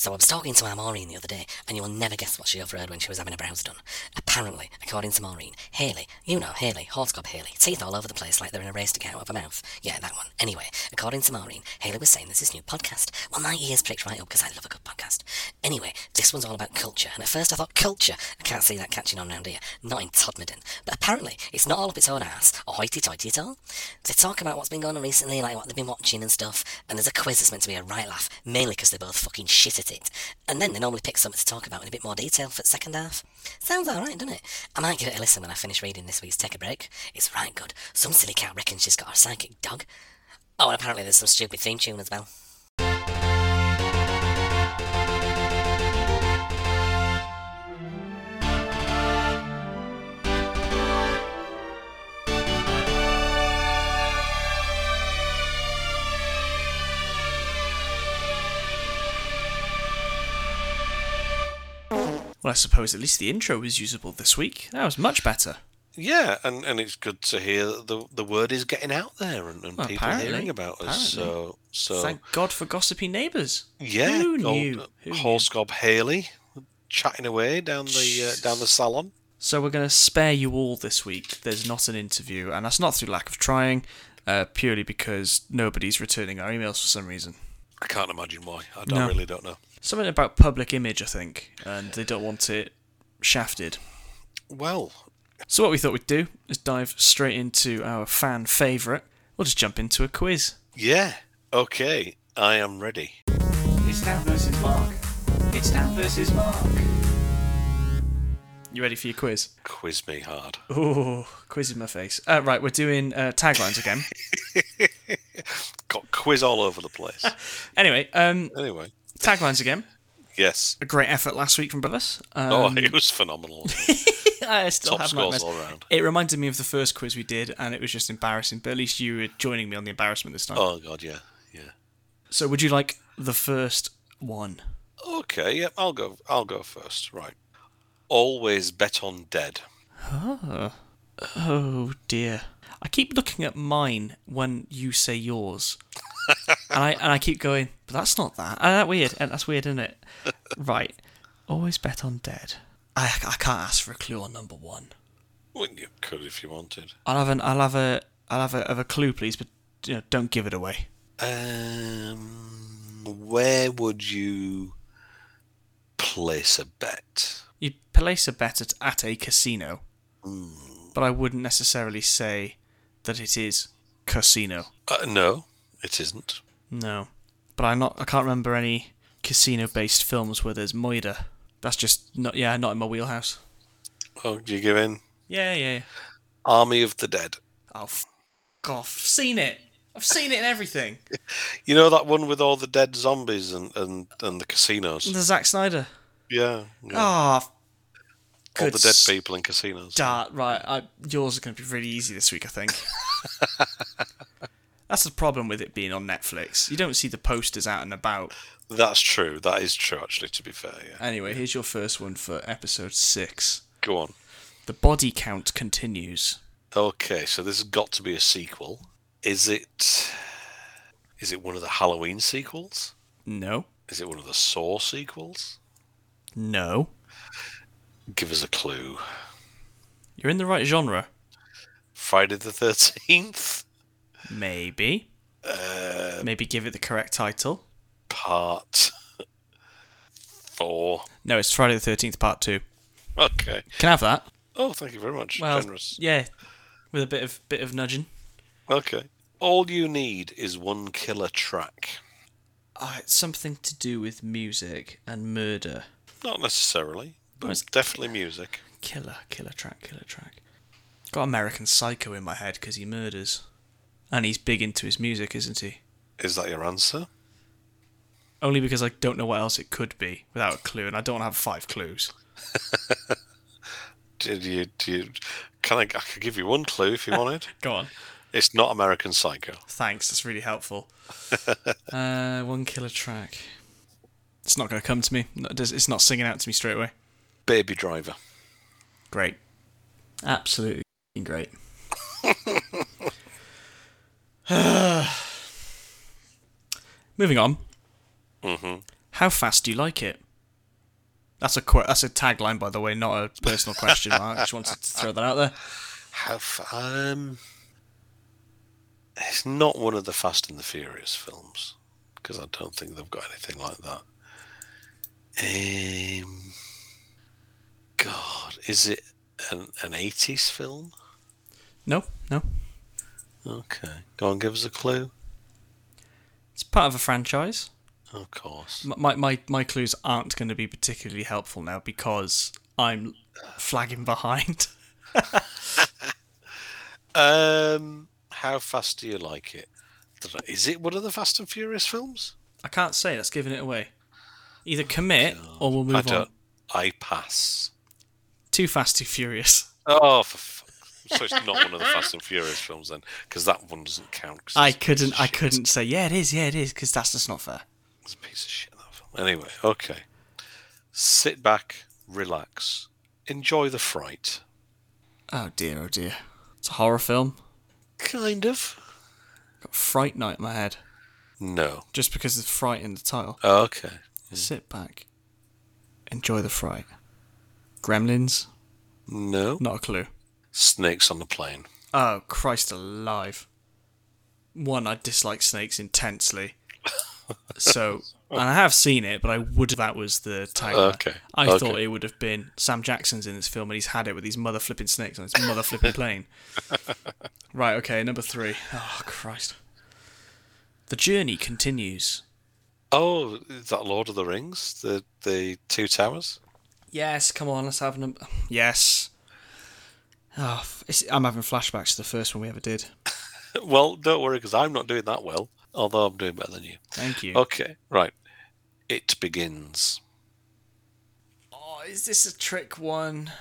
So I was talking to our Maureen the other day, and you will never guess what she overheard when she was having her brows done. Apparently, according to Maureen, Haley, you know Haley, Horsecob Haley, teeth all over the place like they're in a race to get out of her mouth. Yeah, that one. Anyway, according to Maureen, Haley was saying there's this new podcast. Well, my ears pricked right up because I love a good podcast. Anyway, this one's all about culture, and at first I thought, culture? I can't see that catching on round here. Not in Todmorden. But apparently, it's not all up its own ass, or hoity-toity at all. They talk about what's been going on recently, like what they've been watching and stuff, and there's a quiz that's meant to be a right laugh, mainly because they're both fucking shit at it. And then they normally pick something to talk about in a bit more detail for the second half. Sounds alright, doesn't it? I might give it a listen when I finish reading this week's Take a Break. It's right good. Some silly cat reckons she's got a psychic dog. Oh, and apparently there's some stupid theme tune as well. Well, I suppose at least the intro was usable this week. That was much better. Yeah, and, and it's good to hear that the the word is getting out there and, and Well, people apparently, hearing about us. So so Thank God for gossipy neighbours. yeah, Who old knew? Who knew? Horsecob Haley chatting away down the uh, down the salon. So we're going to spare you all this week. There's not an interview, and that's not through lack of trying, uh, purely because nobody's returning our emails for some reason. I can't imagine why. I don't No. really don't know. Something about public image, I think, and they don't want it shafted. Well, So what we thought we'd do is dive straight into our fan favourite. We'll just jump into a quiz. yeah, okay, I am ready. It's Dan versus Mark. It's Dan versus Mark. You ready for your quiz? Quiz me hard. Oh, quiz in my face. Uh, right, we're doing uh, taglines again. Got quiz all over the place. anyway, um, anyway, taglines again. yes. A great effort last week from of us. Um, Oh, it was phenomenal. I still Top have scores nightmares. all round. It reminded me of the first quiz we did, and it was just embarrassing. But at least you were joining me on the embarrassment this time. Oh god, yeah, yeah. So, would you like the first one? Okay, yeah, I'll go. I'll go first. Right. Always bet on dead. Oh, Oh dear. I keep looking at mine when you say yours. And I and I keep going, but that's not that. And that weird. And that's weird, isn't it? right. Always bet on dead. I, I can't ask for a clue on number one. Well, you could if you wanted. I'll have an I'll have a I'll have a, have a clue, please, but you know, don't give it away. Um, where would you place a bet? You place a bet at, at a casino, but I wouldn't necessarily say that it is casino. Uh, no, it isn't. No, but I'm not. I can't remember any casino-based films where there's moida. That's just not. Yeah, not in my wheelhouse. Oh, do you give in? Yeah, yeah. yeah. Army of the Dead. Oh, f- I've seen it. I've seen it in everything. You know that one with all the dead zombies and, and, and the casinos? The Zack Snyder. Yeah. yeah. Ah, all the dead people in casinos. Dart, right. I, yours are going to be really easy this week, I think. That's the problem with it being on Netflix. You don't see the posters out and about. That's true. That is true, actually, to be fair. Yeah. Anyway, here's your first one for episode six. Go on. The body count continues. Okay, so this has got to be a sequel. Is it? Is it one of the Halloween sequels? No, Is it one of the Saw sequels? no. Give us a clue. You're in the right genre. Friday the Thirteenth, Maybe. uh, Maybe give it the correct title. part four. No, it's Friday the Thirteenth Part Two. Okay. Can I have that? Oh, thank you very much. Well, Generous. yeah, with a bit of bit of nudging. Okay. All you need is one killer track. Oh, it's something to do with music and murder. Not necessarily, but Well, it's- definitely music. Killer, killer track, killer track. Got American Psycho in my head because he murders, and he's big into his music, isn't he? Is that your answer? Only because I don't know what else it could be without a clue, and I don't have five clues. Did you? Do you? Can I? I could give you one clue if you wanted. Go on. It's not American Psycho. Thanks, that's really helpful. uh, one killer track. It's not going to come to me. No, it does- It's not singing out to me straight away. Baby Driver. Great. Absolutely great. Moving on. hmm How fast do you like it? That's a que- that's a tagline, by the way, not a personal question. Mark. I just wanted to throw that out there. How f- um, it's not one of the Fast and the Furious films because I don't think they've got anything like that. Um, God, is it an an eighties film? No, no. Okay, go on, give us a clue. It's part of a franchise. Of course. My my my clues aren't going to be particularly helpful now because I'm flagging behind. Um, how fast do you like it? Is it one of the Fast and Furious films? I can't say. That's giving it away. Either commit or we'll I move don't. on. I pass. Too fast, too furious. Oh, for. So it's not one of the Fast and Furious films then, because that one doesn't count. 'cause I it's a piece couldn't. I couldn't say. Yeah, it is. Yeah, it is. Because that's just not fair. It's a piece of shit that film. Anyway, okay. Sit back, relax, enjoy the fright. Oh dear. Oh dear. It's a horror film. Kind of. Got Fright Night in my head No. just because of fright in the title. Oh, Okay. Sit back. Enjoy the fright. Gremlins. No. Not a clue. Snakes on the plane. Oh Christ alive! One, I dislike snakes intensely. So, and I have seen it, but I would that was the tagline. Okay, I okay. thought it would have been Sam Jackson's in this film, and he's had it with these mother flipping snakes on his mother flipping plane. Right. Okay. Number three. Oh Christ. The journey continues. Oh, is that Lord of the Rings? The the two towers? Yes. Come on. Let's have number. Yes. Oh, I'm having flashbacks to the first one we ever did. Well, don't worry, because I'm not doing that well. Although I'm doing better than you. Thank you. Okay, right. It begins. Oh, is this a trick one?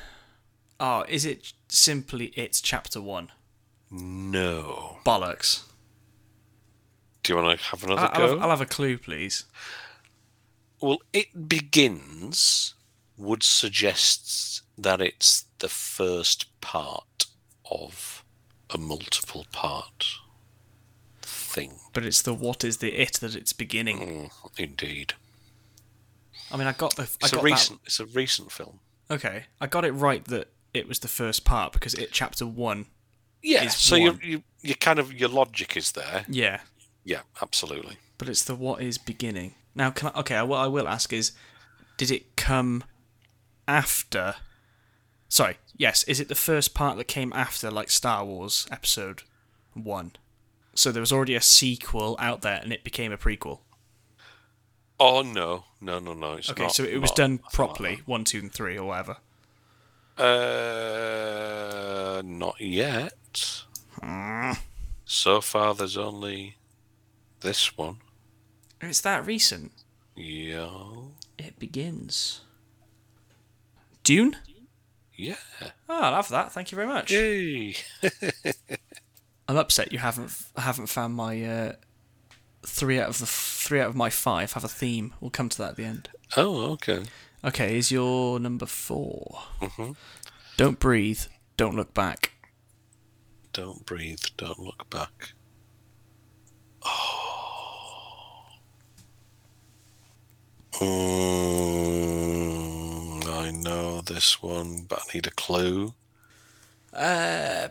Oh, is it simply it's chapter one? No. Bollocks. Do you want to have another I'll, go? have, I'll have a clue, please. Well, it begins would suggest that it's the first part of a multiple part thing. But it's the what is the it that it's beginning. Mm, indeed. I mean, I got the. I It's a got recent. It's a recent film. Okay, I got it right that it was the first part because it chapter one. Yeah. So you you you kind of your logic is there. Yeah, Yeah, absolutely. but it's the what is beginning. Now, can I? Okay, what I will ask is, did it come after? Sorry. Yes. Is it the first part that came after, like Star Wars Episode One? So there was already a sequel out there, and it became a prequel. Oh no, no, no, no. It's Okay, not- so it was not- done nothing like properly, one, two, and three, or whatever. Uh, not yet. So far, there's only this one. It's that recent. Yeah. It begins. Dune. Yeah. Oh, I'll have that. Thank you very much. Yay. I'm upset you haven't haven't found my uh, three out of the three out of my five have a theme. We'll come to that at the end. Oh, okay. Okay, is your number 4 Mhm. Don't breathe. Don't look back. Don't breathe. Don't look back. Oh. Mm, I know this one, but I need a clue. Uh,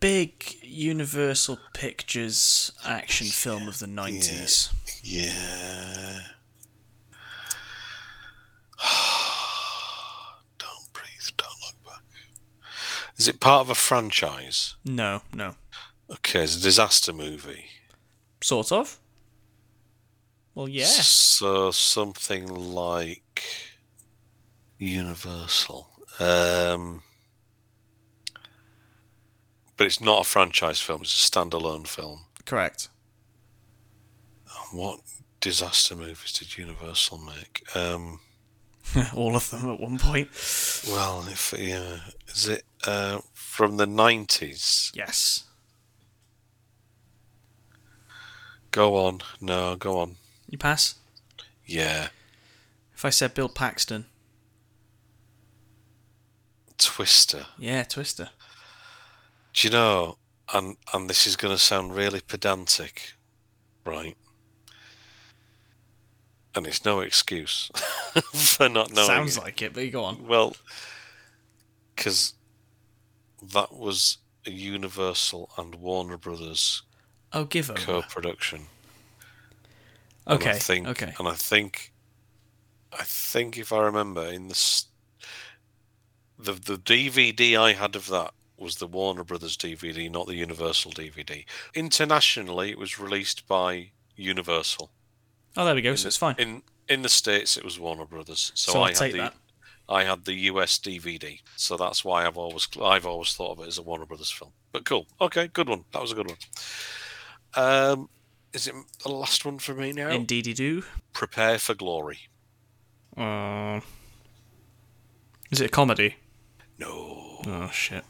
big Universal Pictures action film of the nineties. Yeah. don't breathe. Don't look back. Is it part of a franchise? No, no, Okay, it's a disaster movie. sort of. Well, yeah. So something like Universal. Um, but it's not a franchise film, it's a standalone film. Correct. What disaster movies did Universal make? Um, All of them at one point. well, if yeah, is it uh, from the 90s? Yes. Go on. No, go on. You pass. Yeah. If I said Bill Paxton, Twister. yeah, Twister. Do you know, and and this is going to sound really pedantic, right? and it's no excuse for not knowing. Sounds like it, but you go on. Well, because that was a Universal and Warner Brothers Oh, give over. co-production. And Okay. I think, okay. And I think, I think if I remember, in the the the DVD I had of that was the Warner Brothers DVD, not the Universal DVD. Internationally, it was released by Universal. Oh, there we go. In So the- it's fine. In in the states, it was Warner Brothers. So, So I had the that. I had the US DVD. So that's why I've always I've always thought of it as a Warner Brothers film. But cool. Okay, good one. That was a good one. Um, is it the last one for me now? Indeed, you do. Prepare for Glory. Uh, is it a comedy? No. Oh shit.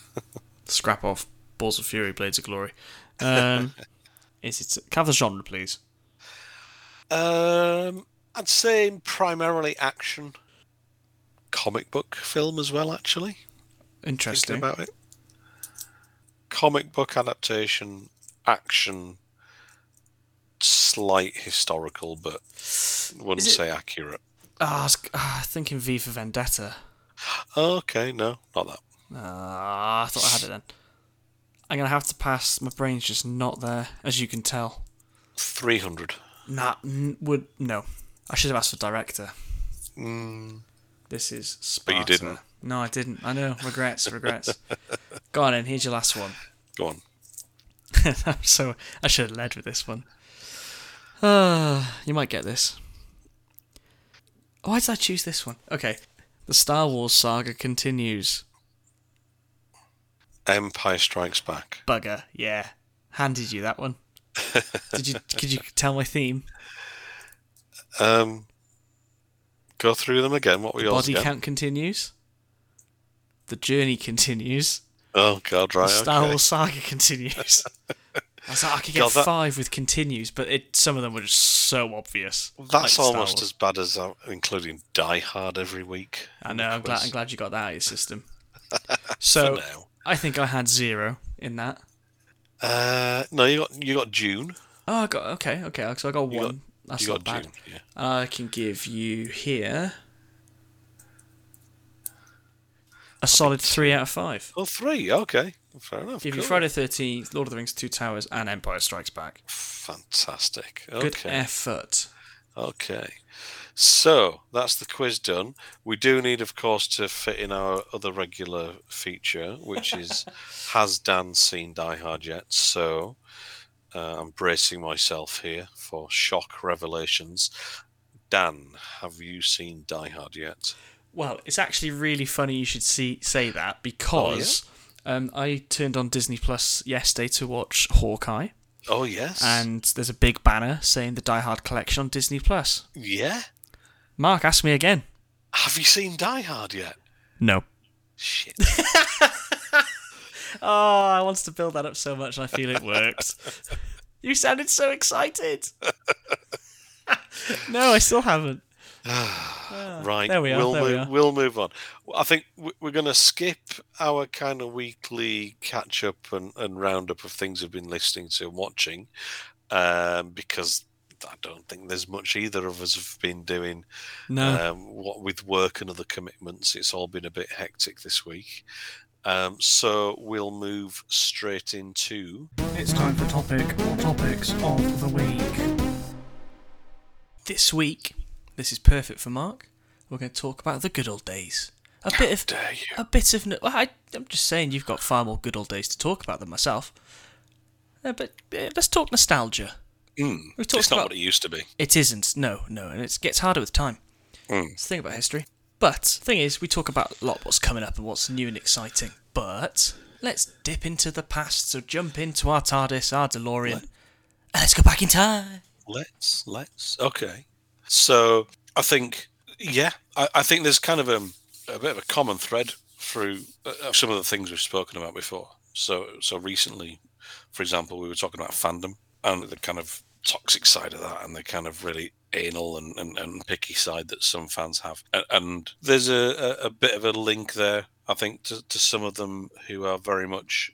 Scrap off. Balls of Fury, Blades of Glory. Um, is it? Can I have the genre, please? Um, I'd say primarily action. Comic book film as well, actually. Interesting. about it. Comic book adaptation, action, slight historical, but wouldn't it- say accurate. Ah, I was ah, thinking V for Vendetta. Okay, no, not that. Ah, I thought I had it then. I'm gonna have to pass. My brain's just not there, as you can tell. 300. Nah, n- would no. I should have asked for director. Mm, This is But you didn't. No, I didn't. I know. Regrets. Regrets. Go on then. Here's your last one. go on. so I should have led with this one. Uh, you might get this. Why did I choose this one? Okay. The Star Wars saga continues. Empire Strikes Back. Bugger. Yeah. Handed you that one. Did you could you tell my theme? Um, go through them again. What were yours Body again? count continues. The journey continues. Oh God, right. the Star okay. Wars saga continues. I was like, I could get God, that- five with continues, but it some of them were just so obvious. That's Star almost as bad as uh, including Die Hard every week. I know. I'm glad. I'm glad you got that out of your system. So now. I think I had zero in that. Uh, no, you got you got Dune. Oh, I got okay. Okay, so I got You got- one. That's you not got bad. Dune. Yeah. I can give you here a solid three out of five. Oh, three. Okay, fair enough. Give you. Friday Thirteenth, Lord of the Rings, Two Towers, and Empire Strikes Back. Fantastic. Good Okay. effort. Okay. So that's the quiz done. We do need, of course, to fit in our other regular feature, which is Has Dan seen Die Hard yet? So uh, I'm bracing myself here for shock revelations. Dan, have you seen Die Hard yet? Well, it's actually really funny you should see say that because um, I turned on Disney Plus yesterday to watch Hawkeye, Oh, yes. and there's a big banner saying the Die Hard collection on Disney Plus. yeah. Mark, ask me again. Have you seen Die Hard yet? No. Shit. Oh, I wanted to build that up so much, and I feel it worked. you sounded so excited. no, I still haven't. Right. there we are, We'll there we move. are. We'll move on. I think we're going to skip our kind of weekly catch up and, and roundup of things we've been listening to and watching, um, because I don't think there's much either of us have been doing. No. Um, what with work and other commitments, it's all been a bit hectic this week. Um, so we'll move straight into It's time for topic or topics of the week. This week, this is perfect for Mark. We're going to talk about the good old days. A bit of dare you. a bit of. no- Well, I, I'm just saying you've got far more good old days to talk about than myself. Uh, but uh, let's talk nostalgia. Mm, We've talked it's not about- what it used to be. It isn't. No, no, and it gets harder with time. Mm. It's the thing about history. But thing is, we talk about a lot what's coming up and what's new and exciting. But let's dip into the past. So jump into our TARDIS, our DeLorean, and let's go back in time. Let's let's okay. So I think yeah, I, I think there's kind of a, a bit of a common thread through uh, some of the things we've spoken about before. So so recently, for example, we were talking about fandom and the kind of toxic side of that, and the kind of really anal and, and, and picky side that some fans have. And, and there's a, a, a bit of a link there, I think, to, to some of them who are very much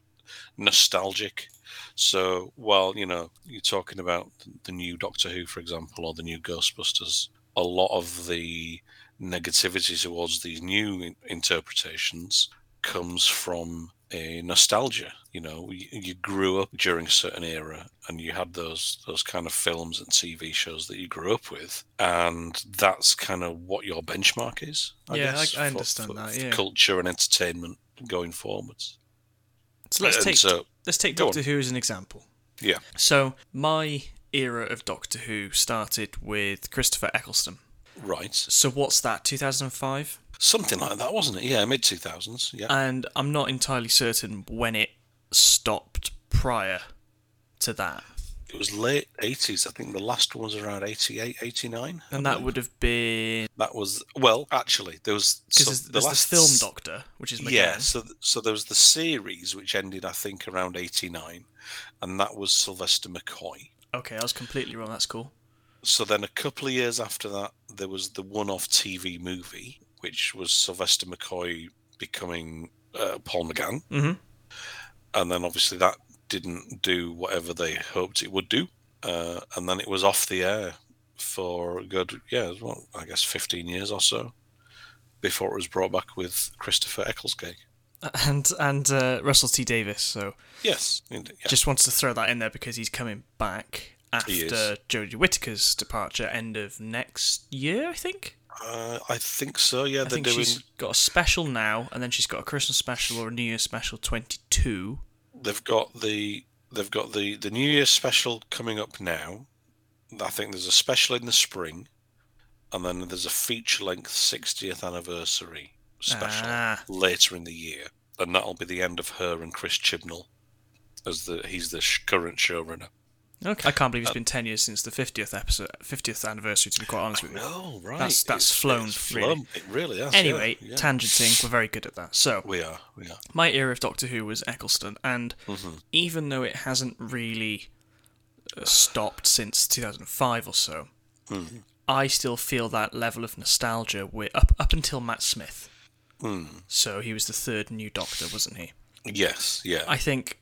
nostalgic So while you know you're talking about the new Doctor Who, for example, or the new Ghostbusters, a lot of the negativity towards these new interpretations comes from a nostalgia. You know, you, grew up during a certain era, and you had those those kind of films and TV shows that you grew up with, and that's kind of what your benchmark is. I Yeah, I- guess, I for- understand for that, yeah. culture and entertainment going forwards. So let's And take so, let's take go Doctor on. Who as an example. yeah, So my era of Doctor Who started with Christopher Eccleston. right, So what's that? 2005. something like that, wasn't it? Yeah, mid two thousands. Yeah, and I'm not entirely certain when it stopped prior to that. It was late eighties. I think the last one was around 88, 89. I And that would have been that was well, actually, there was because so there's, the there's last the film Doctor, which is McGann. Yeah, so so there was the series which ended, I think, around eighty nine, and that was Sylvester McCoy. Okay, I was completely wrong. That's cool. So then a couple of years after that, there was the one off TV movie, which was Sylvester McCoy becoming uh, Paul McGann. Mhm. And then obviously that didn't do whatever they hoped it would do. Uh, and then it was off the air for a good, yeah, well, I guess 15 years or so before it was brought back with Christopher Eccleston. And and uh, Russell T Davies. So Yes. indeed, yeah. just wanted to throw that in there because he's coming back after. Jodie Whittaker's departure, end of next year, I think. Uh, I think so, yeah. I they're think doing. she's got a special now, and then she's got a Christmas special or a New Year special 22. They've got the they've got the the New Year special coming up now. I think there's a special in the spring, and then there's a feature length 60th anniversary special Ah. later in the year, and that'll be the end of her and Chris Chibnall as the he's the sh- current showrunner. Okay. I can't Uh, believe it's been 10 years since the 50th episode, 50th anniversary. To be quite honest with you. No, right. That's- that's It's- flown, it's really. flown. It really has. Anyway, yeah, yeah. tangenting, we're very good at that. So, we are, we are. my era of Doctor Who was Eccleston, and Mm-hmm. even though it hasn't really uh, stopped since 2005 or so, Mm-hmm. I still feel that level of nostalgia with, up up until Matt Smith. Mm. So he was the third new Doctor, wasn't he? Yes, yeah. I think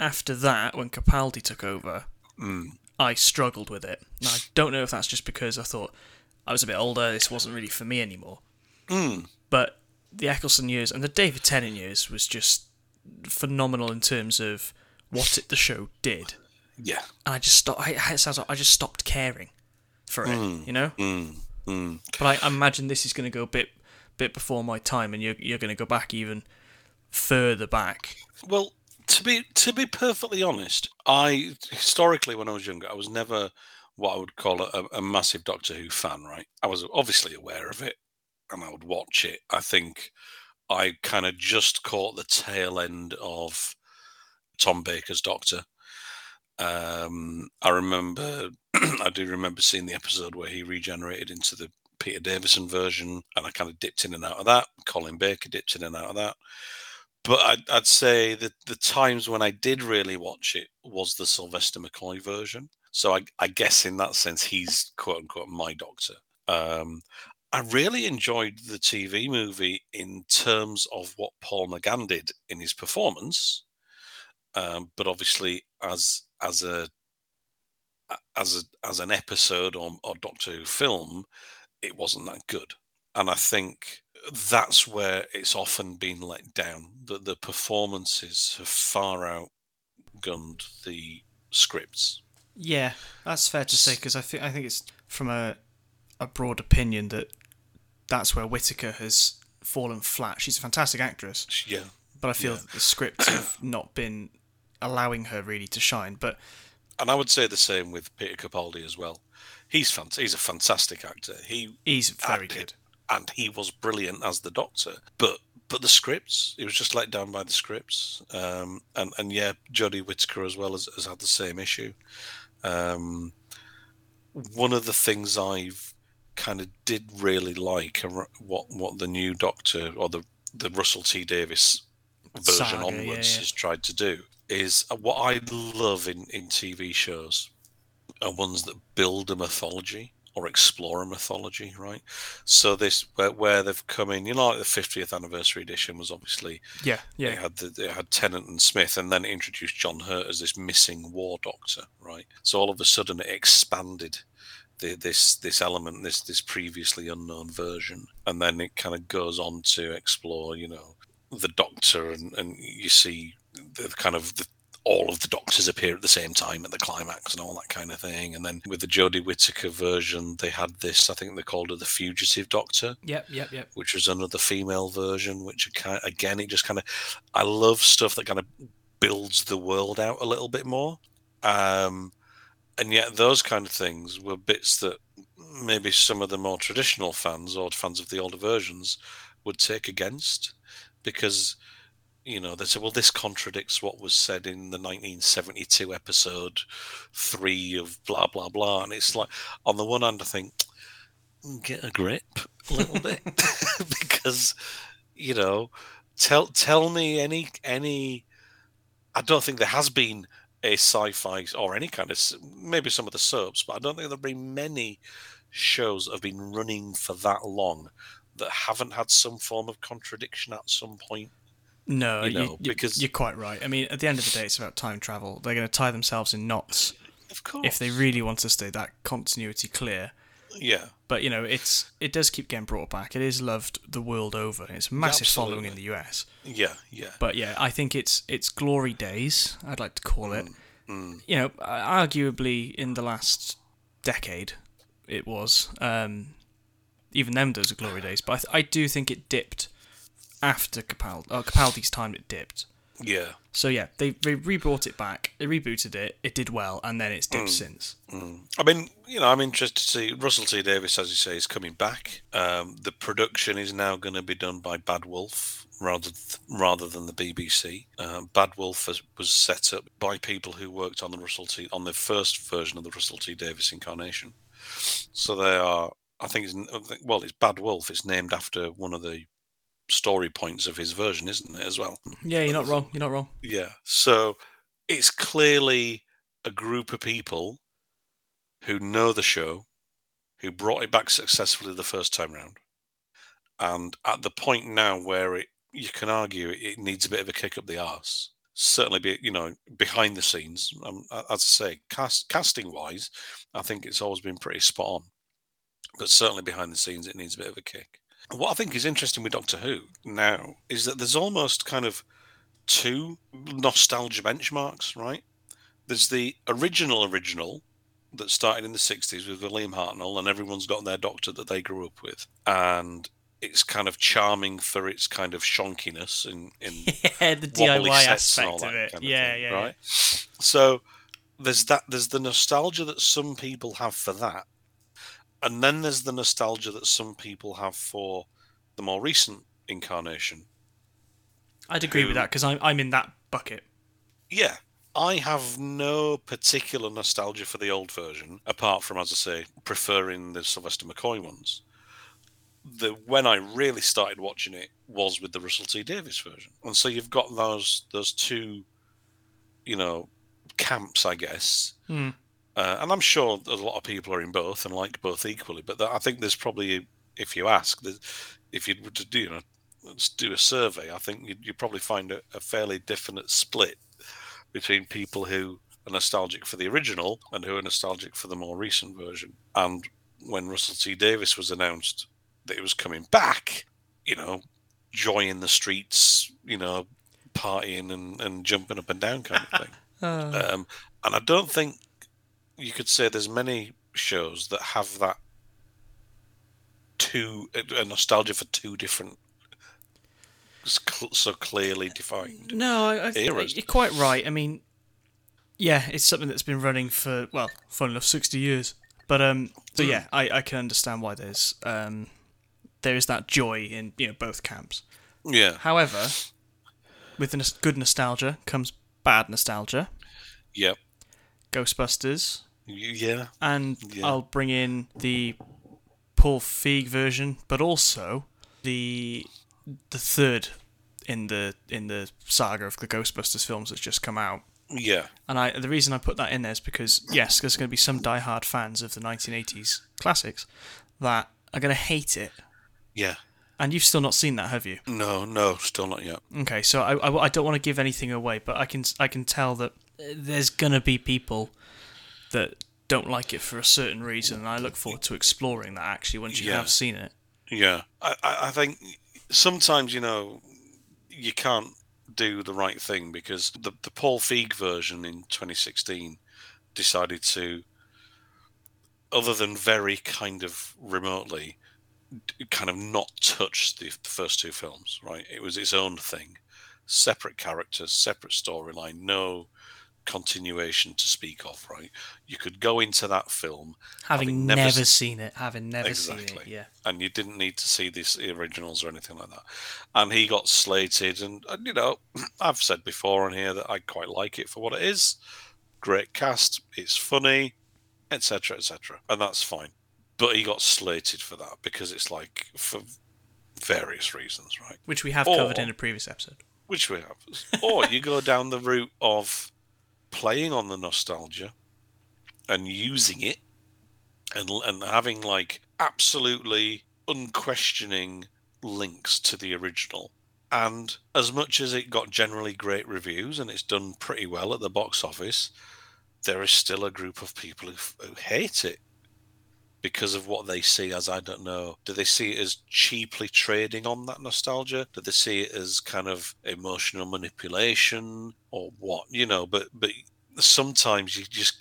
after that, when Capaldi took over, Mm. I struggled with it. Now, I don't know if that's just because I thought I was a bit older, this wasn't really for me anymore. Mm. But the Eccleston years and the David Tennant years was just phenomenal in terms of what it, the show did. Yeah. And I just stopped. I, it sounds like I just stopped caring for it, you know. Mm. Mm. But I imagine this is going to go a bit, bit before my time, and you're you're going to go back even further back. Well, to be to be perfectly honest, I historically when I was younger, I was never what I would call a, a massive Doctor Who fan. Right, I was obviously aware of it, and I would watch it. I think I kind of just caught the tail end of Tom Baker's Doctor. Um, I remember, I do remember seeing the episode where he regenerated into the Peter Davison version, and I kind of dipped in and out of that. Colin Baker dipped in and out of that but I'd, I'd say that the times when I did really watch it was the Sylvester McCoy version. So I, I guess in that sense, he's quote unquote my doctor. Um, I really enjoyed the TV movie in terms of what Paul McGann did in his performance, um, but obviously as as a as a as an episode or, or Doctor Who film, it wasn't that good. And I think that's where it's often been let down. That the performances have far outgunned the scripts. Yeah, that's fair to say because I think I think it's from a a broad opinion that that's where Whittaker has fallen flat. She's a fantastic actress, Yeah, but I feel Yeah. that the scripts have not been allowing her really to shine. But and I would say the same with Peter Capaldi as well. He's fant- He's a fantastic actor. He he's very acted, good. And he was brilliant as the Doctor. But but the scripts, he was just let down by the scripts. Um, and and yeah, Jodie Whittaker as well has, has had the same issue. Um, one of the things I've kind of did really like what what the new Doctor or the the Russell T Davies version Saga, onwards yeah. has tried to do is what I love in in TV shows are ones that build a mythology or explorer mythology, right? So this where, where they've come in, you know, like the 50th anniversary edition was obviously Yeah, they yeah. had the, they had Tennant and Smith, and then introduced John Hurt as this missing war doctor, right? So all of a sudden it expanded the, this this element, this this previously unknown version, and then it kind of goes on to explore, you know, the Doctor, and and you see the kind of the, all of the Doctors appear at the same time at the climax and all that kind of thing. And then with the Jodie Whittaker version, they had this, I think they called it the Fugitive Doctor, Yep, yep, yep. which was another female version, which again, it just kind of, I love stuff that kind of builds the world out a little bit more. Um, and yet, those kind of things were bits that maybe some of the more traditional fans or fans of the older versions would take against because, you know, they say, well, this contradicts what was said in the 1972 episode three of blah, blah, blah. And it's like, on the one hand, I think, hmm, get a grip a little bit because you know tell tell me any any i don't think there has been a sci-fi or any kind of maybe some of the soaps but i don't think there've been many shows that have been running for that long that haven't had some form of contradiction at some point No, You know, you, because- you're quite right. I mean, at the end of the day, it's about time travel. They're going to tie themselves in knots of course if they really want to stay that continuity clear. yeah But you know, it's it does keep getting brought back. It is loved the world over. It's a massive following in the US. yeah yeah But yeah, I think it's it's glory days. I'd like to call it. Mm, You know, arguably in the last decade, it was. Um, even them those are glory days. But I, th- I do think it dipped after Capaldi. Oh, Capaldi's time. It dipped. yeah So yeah, they they rebrought it back. They rebooted it. It did well, and then it's dipped since. Mm. I mean, you know, I'm interested to see Russell T Davies, as you say, is coming back. Um, the production is now going to be done by Bad Wolf rather th- rather than the BBC. Um, Bad Wolf was, was set up by people who worked on the Russell T on the first version of the Russell T Davies incarnation. So they are, I think, it's, I think- well, it's Bad Wolf. It's named after one of the story points of his version, isn't it, as well? Yeah, you're not wrong. You're not wrong. Yeah. So it's clearly a group of people who know the show, who brought it back successfully the first time round, and at the point now where it, you can argue it, needs a bit of a kick up the arse. Certainly, be you know behind the scenes. Um, as I say, cast, casting wise, I think it's always been pretty spot on. But certainly behind the scenes, it needs a bit of a kick. What I think is interesting with Doctor Who now is that there's almost kind of two nostalgia benchmarks, right? There's the original original that started in the 60s with William Hartnell, and everyone's got their doctor that they grew up with. And it's kind of charming for its kind of shonkiness in, in Yeah, the DIY and aspect of it. kind of yeah, thing, yeah, right? So there's that. There's the nostalgia that some people have for that, and then there's the nostalgia that some people have for the more recent incarnation. I'd agree with that because I'm I'm in that bucket. Yeah, I have no particular nostalgia for the old version, apart from, as I say, preferring the Sylvester McCoy ones. The when I really started watching it was with the Russell T Davies version, and so you've got those those two, you know, camps, I guess. Hmm. Uh, and I'm sure a lot of people are in both and like both equally. But I think there's probably, if you ask, if you were to do, you know, let's do a survey, I think you'd, you'd probably find a, a fairly definite split between people who are nostalgic for the original and who are nostalgic for the more recent version. And when Russell T Davies was announced that he was coming back, you know, joy in the streets, you know, partying and, and jumping up and down kind of thing. Uh, Um, and I don't think you could say there's many shows that have that two a nostalgia for two different so clearly defined. no, I, I, eras. you're quite right. I mean, yeah, it's something that's been running for well, fun enough, sixty years. But um, so yeah, I, I can understand why there's um, there is that joy in you know both camps. Yeah, However, with good nostalgia comes bad nostalgia. Yep. Ghostbusters, yeah, and Yeah. I'll bring in the Paul Feig version, but also the the third in the in the saga of the Ghostbusters films that's just come out. Yeah. And I the reason I put that in there is because yes, there's going to be some die-hard fans of the 1980s classics that are going to hate it. Yeah. And you've still not seen that, have you? No, no, still not yet. Okay, so I, I, I don't want to give anything away, but I can I can tell that there's gonna be people that don't like it for a certain reason, and I look forward to exploring that actually once you Yeah. have seen it. Yeah. I, I, think sometimes, you know, you can't do the right thing because the, the Paul Feig version in 2016 decided to, other than very kind of remotely, kind of not touch the, the first two films, right? It was its own thing. Separate characters, separate storyline, no continuation to speak of, right? You could go into that film Having, Having never, never seen it, having never seen it, yeah. and you didn't need to see these originals or anything like that. And he got slated, and, and you know, I've said before on here that I quite like it for what it is. Great cast, it's funny, etc., etc., and that's fine. But he got slated for that because it's like for various reasons, right? Which we have Or- covered in a previous episode. Which we have. or you go down the route of playing on the nostalgia and using it and and having like absolutely unquestioning links to the original. And as much as it got generally great reviews and it's done pretty well at the box office, there is still a group of people who, who hate it because of what they see as I don't know. Do they see it as cheaply trading on that nostalgia? Do they see it as kind of emotional manipulation or what? You know, but but sometimes you just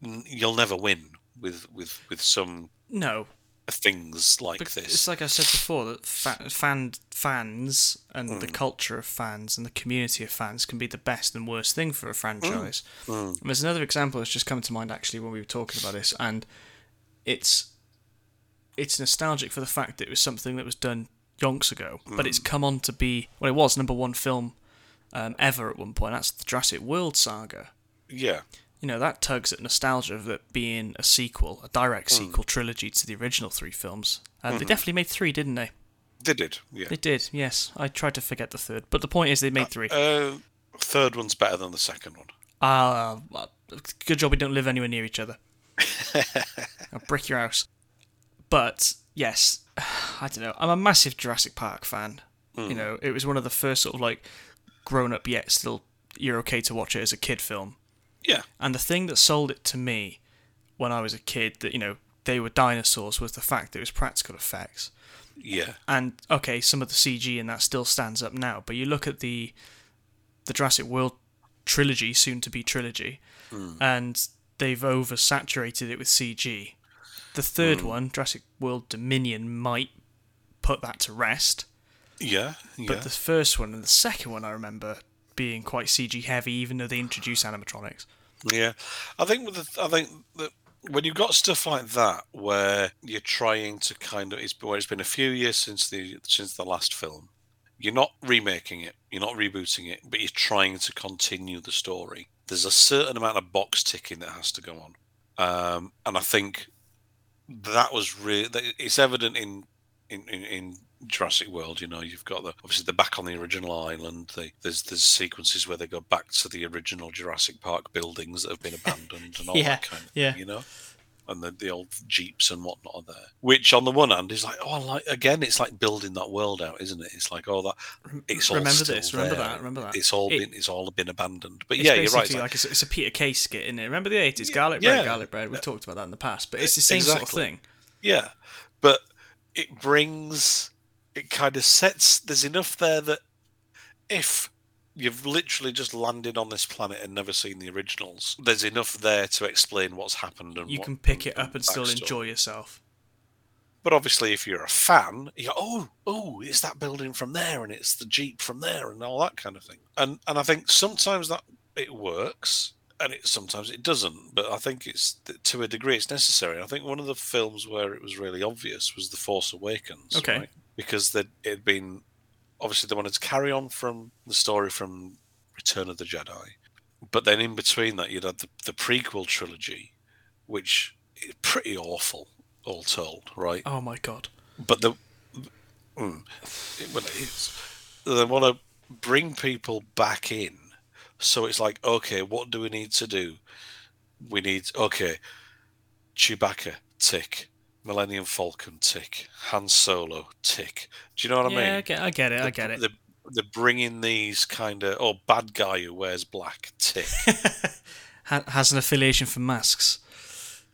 you'll never win with with with some No, things like Bec- this. It's like I said before that fa- fan fans and Hmm. the culture of fans and the community of fans can be the best and worst thing for a franchise. Hmm. And there's another example that's just come to mind actually when we were talking about this, and it's it's nostalgic for the fact that it was something that was done yonks ago, but Hmm. it's come on to be well, it was number one film um, ever at one point. That's the Jurassic World saga yeah, you know that tugs at nostalgia of it being a sequel, a direct Hmm. sequel trilogy to the original three films. Uh, Mm-hmm. They definitely made three, didn't they? they did. Yeah, They did. Yes, I tried to forget the third, but the point is they made three. uh, third one's better than the second one. Ah, good job we don't live anywhere near each other. I'll brick your house. But yes, I don't know. I'm a massive Jurassic Park fan. Hmm. You know, it was one of the first sort of like grown up yet still you're okay to watch it as a kid film. Yeah, And the thing that sold it to me when I was a kid that, you know, they were dinosaurs was the fact that it was practical effects. yeah, And okay, some of the CG in that still stands up now, but you look at the the Jurassic World trilogy, soon to be trilogy, and they've oversaturated it with CG. The third one, Jurassic World Dominion, might put that to rest, yeah, yeah. but the first one and the second one I remember being quite CG heavy, even though they introduced animatronics. Yeah, I think with the, I think that when you've got stuff like that where you're trying to kind of it's where it's been a few years since the since the last film, you're not remaking it, you're not rebooting it, but you're trying to continue the story. There's a certain amount of box ticking that has to go on, um, and I think that was really it's evident in in, in, in Jurassic World. You know, you've got the obviously they're back on the original island. They, there's there's sequences where they go back to the original Jurassic Park buildings that have been abandoned and all Yeah, that kind of yeah. thing. You know. And the, the old jeeps and whatnot are there, which on the one hand is like, oh, like again, it's like building that world out, isn't it? It's like, oh, that it's all remember this, remember that, remember that. It's all It- been, it's all been abandoned. But yeah, you're right. It's like, like, it's, it's a Peter Kay skit, isn't it? Remember the eighties, garlic Yeah. bread, garlic bread. We've talked about that in the past, but it's the same sort of thing. Yeah, but it brings, it kind of sets. There's enough there that if you've literally just landed on this planet and never seen the originals, there's enough there to explain what's happened and You what- can pick it up and still enjoy yourself. But obviously, if you're a fan, you go, oh, oh, it's that building from there, and it's the jeep from there, and all that kind of thing. And and I think sometimes that it works, and it sometimes it doesn't. But I think it's to a degree it's necessary. I think one of the films where it was really obvious was The Force Awakens. Okay. right? because that it had been obviously they wanted to carry on from the story from Return of the Jedi, but then in between that you'd had the, the prequel trilogy, which is pretty awful, all told, right? Oh my god. but the mm, it, well, it is. They want to bring people back in So it's like, okay, what do we need to do? We need okay, Chewbacca tick, Millennium Falcon tick, Han Solo tick. Do you know what I yeah, mean? I get, I get it. I get it. They're, they're bringing these kind of oh bad guy who wears black tick. Has an affiliation for masks.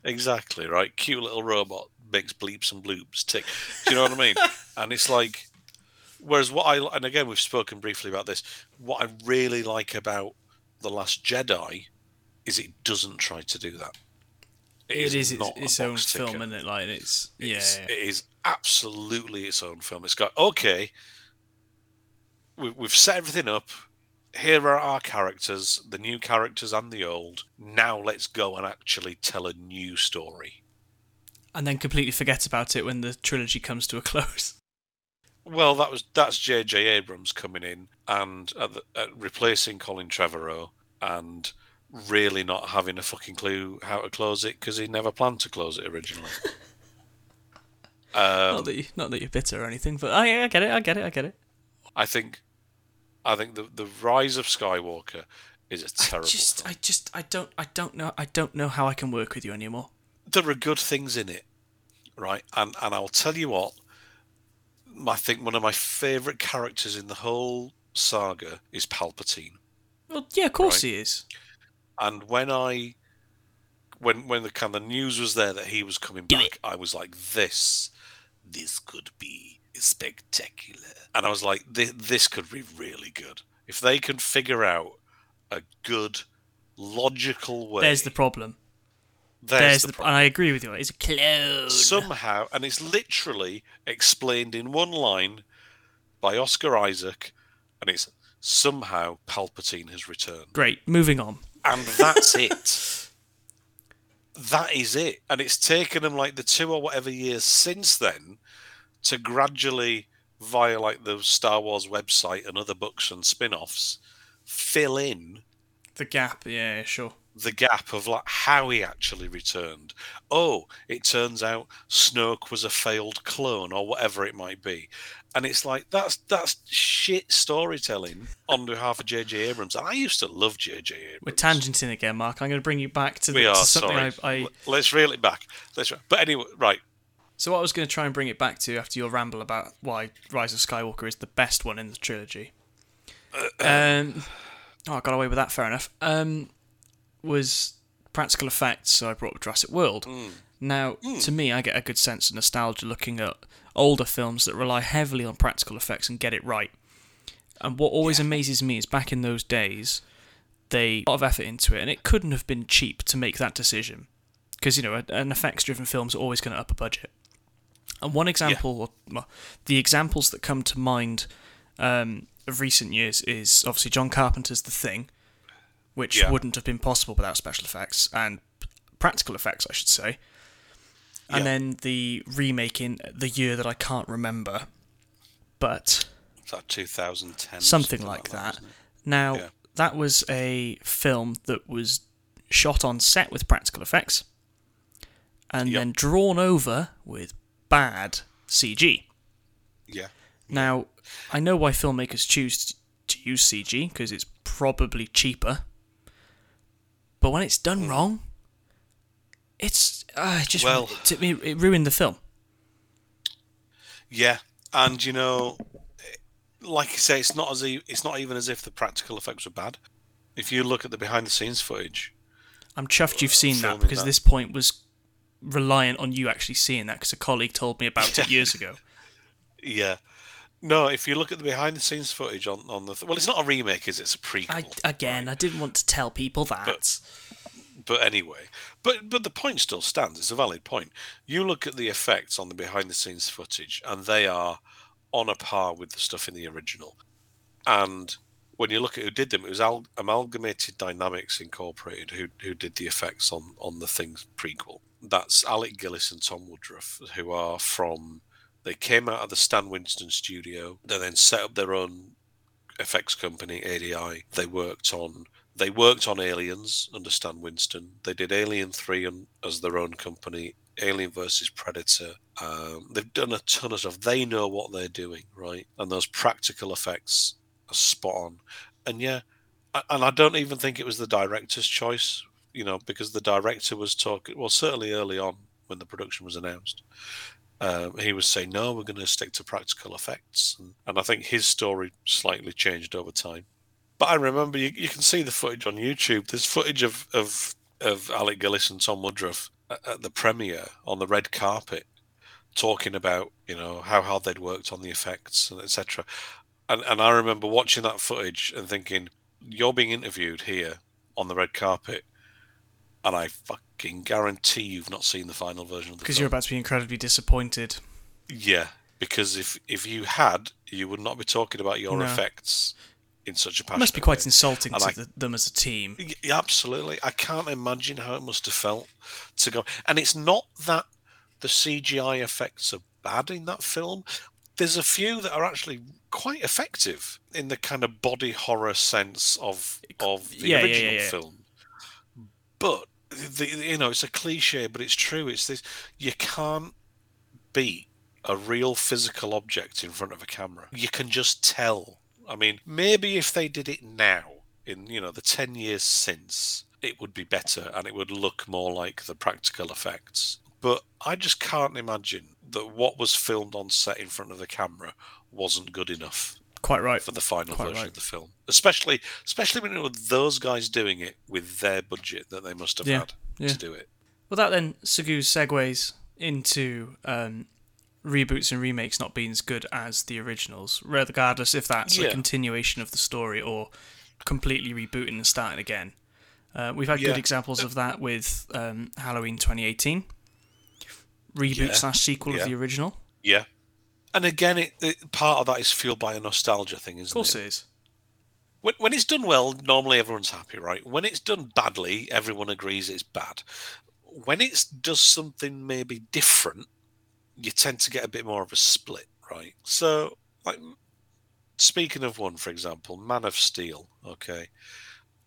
exactly right. Cute little robot makes bleeps and bloops tick. Do you know what I mean? And it's like, whereas what I and again we've spoken briefly about this. What I really like about the Last Jedi is it doesn't try to do that. It is its, its own box film, isn't it? Like it's yeah. It's- yeah. It is absolutely its own film. It's got okay. We, we've set everything up. Here are our characters, the new characters and the old. Now let's go and actually tell a new story. and then completely forget about it when the trilogy comes to a close. Well, that was that's J.J. Abrams coming in and uh, uh, replacing Colin Trevorrow and really not having a fucking clue how to close it because he never planned to close it originally. um, not that you, not that you're bitter or anything, but I, I get it. I get it. I get it. I think, I think the the rise of Skywalker is a terrible. I just, film. I just, I don't, I don't know, I don't know how I can work with you anymore. There are good things in it, right? And and I'll tell you what. I think one of my favourite characters in the whole saga is Palpatine. Well, yeah, of course Right. he is. And when I, when when the kind of news was there that he was coming back, I was like, this, this could be spectacular. And I was like, this, this could be really good if they can figure out a good, logical way. There's the problem. there's There's the the, problem. and I agree with you. It's a clone. somehow, and it's literally explained in one line by Oscar Isaac, and it's somehow Palpatine has returned. Great. Moving on. And that's it. That is it. And it's taken them like the two or whatever years since then to gradually, via like the Star Wars website and other books and spin offs, fill in The gap. Yeah, sure. The gap of like how he actually returned. Oh, it turns out Snoke was a failed clone or whatever it might be. And it's like that's that's shit storytelling on behalf of JJ Abrams. And I used to love JJ Abrams. We're tangenting again, Mark. I'm going to bring you back to, the, We to are something sorry. I, I. Let's reel it back. Let's. But anyway, right. So what I was going to try and bring it back to after your ramble about why Rise of Skywalker is the best one in the trilogy. Um, oh, I got away with that. Fair enough. Um, was practical effects. So I brought up Jurassic World. Now, to me, I get a good sense of nostalgia looking at older films that rely heavily on practical effects and get it right. And what always amazes me is back in those days, they put a lot of effort into it, and it couldn't have been cheap to make that decision. Because, you know, an effects driven film is always going to up a budget. And one example, or well, the examples that come to mind um, of recent years is obviously John Carpenter's The Thing, which Yeah. wouldn't have been possible without special effects and practical effects, I should say. Yeah. And then the remake in the year that I can't remember, but It's like 2010. something like that. wasn't? Now, Yeah. that was a film that was shot on set with practical effects and Yep. then drawn over with bad CG. Yeah. Now, I know why filmmakers choose to use CG because it's probably cheaper. But when it's done wrong, it's uh, it just Well- to me it ruined the film. Yeah. And you know, like I say, it's not as e- it's not even as if the practical effects were bad. If you look at the behind the scenes footage, I'm chuffed you've seen that because that. this point was reliant on you actually seeing that because a colleague told me about it years ago. yeah. No, if you look at the behind the scenes footage on, on the th- well, it's not a remake, is it? It's a prequel. I again, I didn't want to tell people that. But anyway, but but the point still stands. It's a valid point. You look at the effects on the behind the scenes footage, and they are on a par with the stuff in the original. And when you look at who did them, it was Al- Amalgamated Dynamics Incorporated who who did the effects on on the things prequel. That's Alec Gillis and Tom Woodruff, who are from. They came out of the Stan Winston studio. They then set up their own effects company, ADI. They worked on they worked on Aliens under Stan Winston. They did Alien Three on, as their own company. Alien versus Predator. Um, they've done a ton of stuff. They know what they're doing, right? And those practical effects are spot on. And yeah, A- and I don't even think it was the director's choice. You know, because the director was talking. Well, certainly early on when the production was announced, um, he was saying, "No, we're going to stick to practical effects," and, and I think his story slightly changed over time. But I remember you, you can see the footage on YouTube. There's footage of of, of Alec Gillis and Tom Woodruff at, at the premiere on the red carpet, talking about you know how hard they'd worked on the effects and etc. And and I remember watching that footage and thinking, "You're being interviewed here on the red carpet." And I fucking guarantee you've not seen the final version of the Because you're about to be incredibly disappointed. Yeah, because if if you had, you would not be talking about your No. effects in such a It must be quite way. insulting And to I- the, them as a team. Yeah, absolutely. I can't imagine how it must have felt to go. And it's not that the CGI effects are bad in that film. There's a few that are actually quite effective in the kind of body horror sense of of the yeah, original yeah. film. But the, you know, it's a cliche, but it's true. It's this: you can't beat a real physical object in front of a camera. You can just tell. I mean, maybe if they did it now, in you know the ten years since, it would be better and it would look more like the practical effects. But I just can't imagine that what was filmed on set in front of the camera wasn't good enough Quite right. for the final Quite version right. of the film. Especially, especially when it was those guys doing it with their budget that they must have Yeah, had yeah. to do it. Well, that then Segu's segues into um, reboots and remakes not being as good as the originals, regardless if that's a continuation of the story or completely rebooting and starting again. Uh, we've had Yeah. good examples of that with um, Halloween 2018, reboot Yeah. slash sequel Yeah. of the original. Yeah. And again, it, it part of that is fueled by a nostalgia thing, isn't it? Of course, it? it is. When, when it's done well, normally everyone's happy, right? When it's done badly, everyone agrees it's bad. When it does something maybe different, you tend to get a bit more of a split, right? So, like, speaking of one, for example, Man of Steel, okay?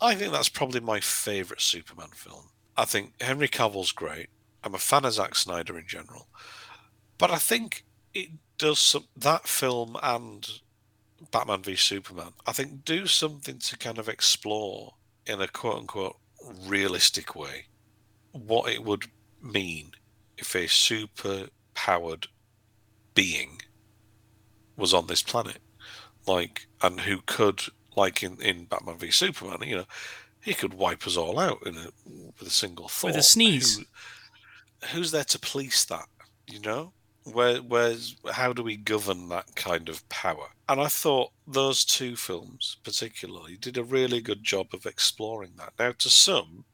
I think that's probably my favourite Superman film. I think Henry Cavill's great. I'm a fan of Zack Snyder in general. But I think it does some, that film and Batman v Superman, I think do something to kind of explore in a quote unquote realistic way what it would mean if a super powered being was on this planet. Like, and who could, like in, in Batman v Superman, you know, he could wipe us all out in a, with a single thought. With a sneeze. Who- who's there to police that? You know? Where where's how do we govern that kind of power? And i thought those two films particularly did a really good job of exploring that. Now to some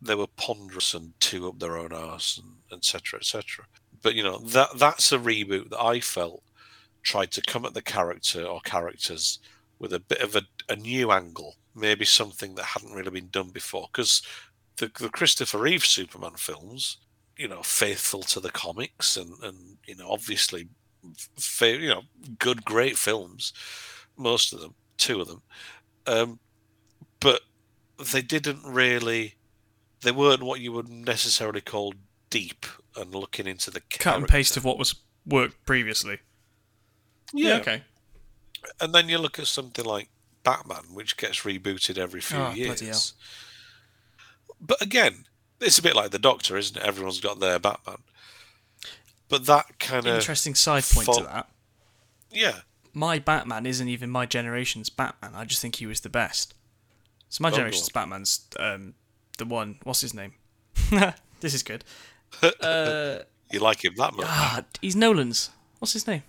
they were ponderous and too up their own arse and etc etc but you know that that's a reboot that i felt tried to come at the character or characters with a bit of a, a new angle maybe something that hadn't really been done before. Because the, the christopher reeve superman films you know faithful to the comics and and you know obviously fa- you know good great films most of them two of them um but they didn't really they weren't what you would necessarily call deep and looking into the Cut and paste of what was worked previously. yeah. okay. and then you look at something like batman which gets rebooted every few Oh, years but again it's a bit like the doctor isn't it everyone's got their batman but that kind of Interesting side point fo- to that. yeah My Batman isn't even my generation's Batman. I just think he was the best. So my go generation's Batman's um, the one. What's his name? this is good. you like him that much Ah, he's Nolan's. What's his name?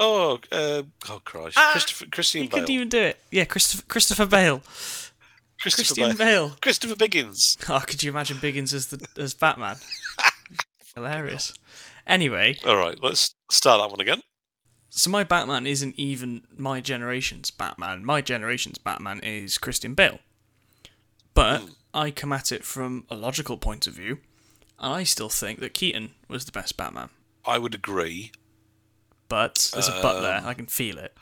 Oh, uh, oh Christ! Ah, Christopher, Christian He Bale. couldn't even do it. Yeah, Christopher Christopher Bale. Christopher Christian Bale. Christopher Biggins. Oh, could you imagine Biggins as the as Batman? Hilarious. Anyway, All right, let's start that one again. so my Batman isn't even my generation's Batman. My generation's Batman is Christian Bale. But hmm. I come at it from a logical point of view, and I still think that Keaton was the best Batman. I would agree. But there's a but there. Um, I can feel it.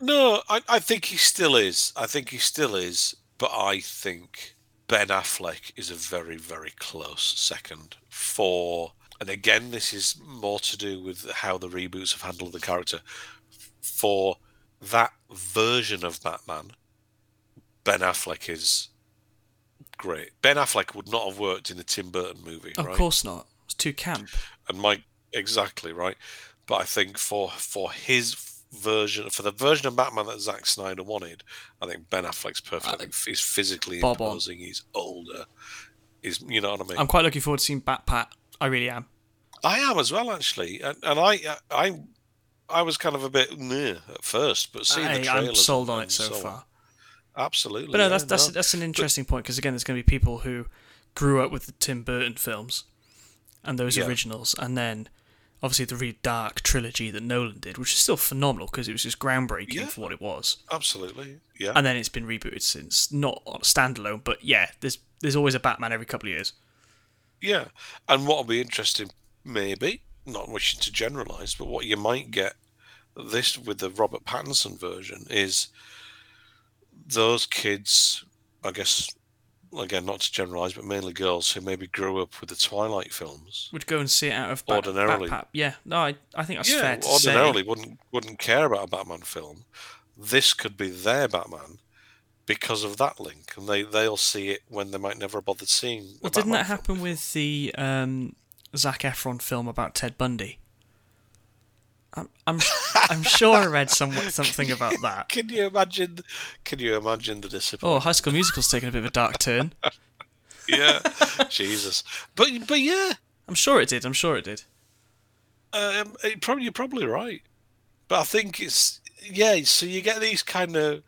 No, I, I think he still is. I think he still is. But I think Ben Affleck is a very, very close second for. And again, this is more to do with how the reboots have handled the character. For that version of Batman Ben Affleck is great. Ben Affleck would not have worked in a Tim Burton movie, Of right? course not. It's too camp. and Mike exactly right. But I think for for his version, for the version of Batman that Zack Snyder wanted, I think Ben Affleck's perfect. I think he's physically Bob on. imposing. He's older. He's you know what I mean. I'm quite looking forward to seeing Bat Pat. I really am. I am as well actually, and, and I I I was kind of a bit near at first, but seeing the I, trailers, I'm sold on it so on, far. Absolutely, But no, yeah, that's that's no. that's an interesting point because again, there's going to be people who grew up with the Tim Burton films and those Yeah. originals, and then obviously the really dark trilogy that Nolan did, which is still phenomenal because it was just groundbreaking Yeah. for what it was. absolutely, yeah. And then it's been rebooted since, not on a standalone, but yeah, there's there's always a Batman every couple of years. Yeah, and what'll be interesting, maybe not wishing to generalize, but what you might get this with the Robert Pattinson version is those kids, I guess, again, not to generalize, but mainly girls who maybe grew up with the Twilight films. Would go and see it out of Bat, Ordinarily. Yeah, no, I, I think that's yeah, fair to ordinarily say. wouldn't wouldn't care about a Batman film. This could be their Batman because of that link, and they they'll see it when they might never have bothered seeing. Well, didn't Batman that film. happen with the um, Zac Efron film about Ted Bundy? I'm I'm, I'm sure I read some, something about that. Can you imagine? Can you imagine the discipline? Oh, High School Musical's taken a bit of a dark turn. Yeah, Jesus. But but yeah, I'm sure it did. I'm sure it did. um, it probably you're probably right. But I think it's yeah. So you get these kind of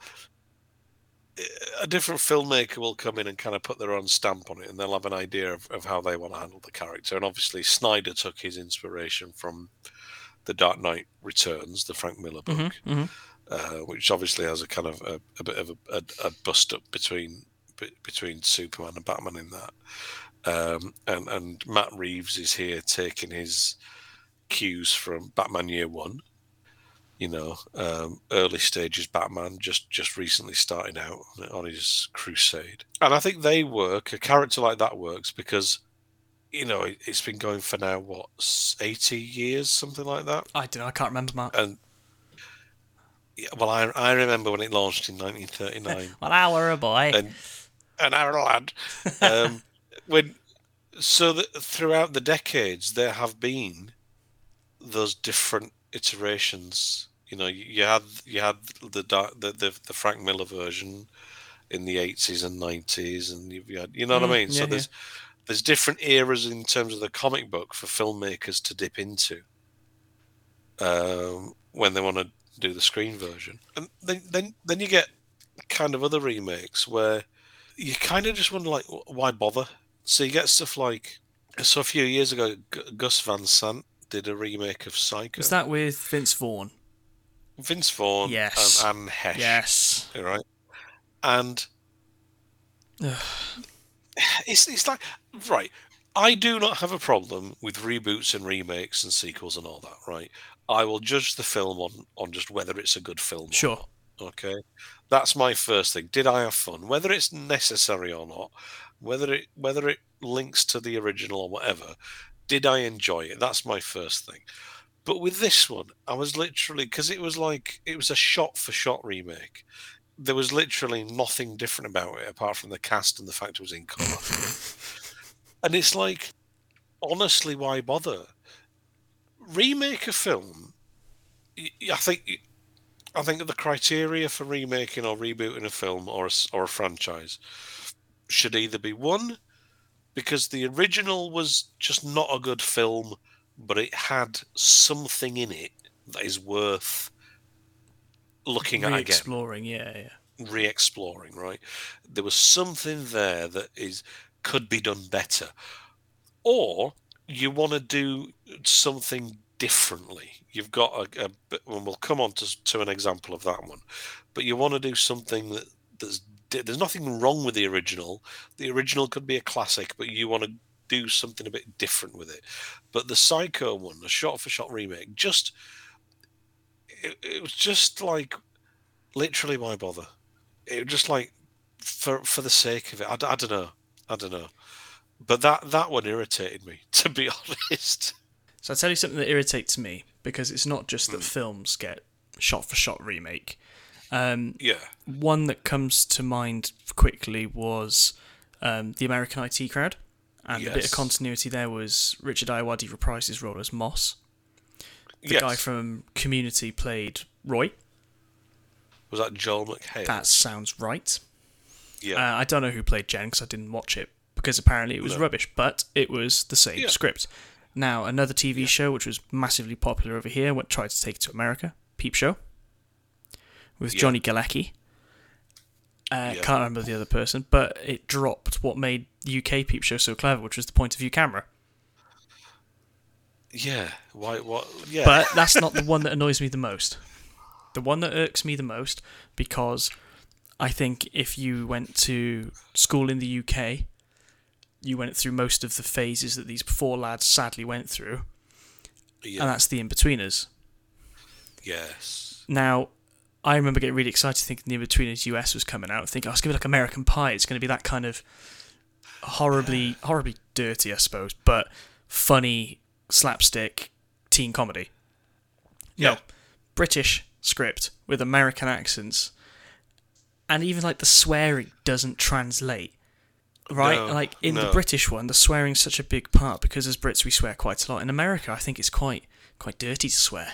a different filmmaker will come in and kind of put their own stamp on it, and they'll have an idea of, of how they want to handle the character. And obviously, Snyder took his inspiration from the Dark Knight Returns, the Frank Miller book, mhm. Uh, which obviously has a kind of a, a bit of a, a, a bust up between be- between Superman and Batman in that. Um, and and Matt Reeves is here taking his cues from Batman Year One. You know, um, early stages Batman just just recently starting out on his crusade, and I think they work. A character like that works because, you know, it, it's been going for now what eighty years, something like that. I don't know. I can't remember, Mark. And yeah, well, I I remember when it launched in 1939 well, I were a boy. and an hour lad. Um, when so that throughout the decades there have been those different iterations. You know, you, you had you had the, dark- the the the Frank Miller version in the eighties and nineties, and you've had you know what Mm, I mean. yeah, so there's there's different eras in terms of the comic book for filmmakers to dip into um, when they want to do the screen version, and then then then you get kind of other remakes where you kind of just wonder like why bother so you get stuff like so a few years ago G- gus van sant did a remake of psycho Was that with Vince Vaughn? vince vaughn Yes. and anne heche Yes. right and. it's, it's like right i do not have a problem with reboots and remakes and sequels and all that right i will judge the film on on just whether it's a good film or Sure. Okay, that's my first thing. Did I have fun? Whether it's necessary or not, whether it whether it links to the original or whatever, did I enjoy it? That's my first thing. But with this one, I was literally because it was like it was a shot for shot remake. There was literally nothing different about it apart from the cast and the fact it was in colour. and it's like, honestly, why bother? Remake a film. I think I think the criteria for remaking or rebooting a film or a, or a franchise should either be one because the original was just not a good film, but it had something in it that is worth looking at again, Re-exploring, yeah, yeah. re-exploring. Right, there was something there that is could be done better, or you want to do something differently. You've got a, a bit- and we'll come on to, to an example of that one, but you want to do something that that's there's nothing wrong with the original. The original could be a classic, but you want to do something a bit different with it. But the Psycho one, the shot-for-shot remake, just it, it was just like literally why bother? It was just like for for the sake of it. I don't know. I don't know. But that that one irritated me, to be honest. So I'll tell you something that irritates me because it's not just that films get shot for shot remake. Um, Yeah. one that comes to mind quickly was um, the American IT crowd, and a bit of continuity there was Richard Ayoade reprised his role as Moss. The yes. guy from Community played Roy. was that Joel McHale? That sounds right. yeah. Uh, I don't know who played Jen because I didn't watch it because apparently it was No. rubbish, but it was the same Yeah. script. Now another TV show which was massively popular over here, went tried to take it to America, Peep Show, with Yeah. Johnny Galecki. Uh, Yeah. Can't remember the other person, but it dropped what made the UK Peep Show so clever, which was the point of view camera. Yeah. Why? What? Yeah. But that's not the one that annoys me the most. The one that irks me the most because I think if you went to school in the UK, you went through most of the phases that these four lads sadly went through, yeah. and that's the Inbetweeners. yes. Now, I remember getting really excited thinking the Inbetweeners US was coming out, thinking, oh, it's going to be like American Pie. It's going to be that kind of horribly, horribly dirty, I suppose, but funny slapstick teen comedy. Yeah. No, British script with American accents, and even like the swearing doesn't translate. Right, No, like in the. British one, the swearing's such a big part because as Brits we swear quite a lot. In America, I think it's quite quite dirty to swear.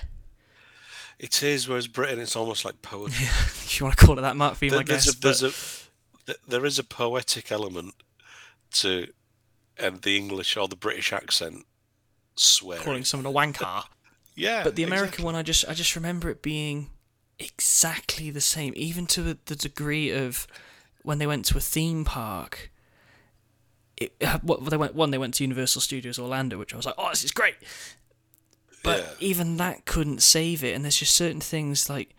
It is. Whereas Britain, it's almost like poetry. if you want to call it that, Mark, There- there's, guest. a, there's but- a there is a poetic element to and the English or the British accent swearing. calling someone a wanker. yeah, But the American exactly. one, I just I just remember it being exactly the same, even to the degree of when they went to a theme park. It, what they went one they went to Universal Studios Orlando, which I was like, oh, this is great. But Yeah. even that couldn't save it, and there's just certain things like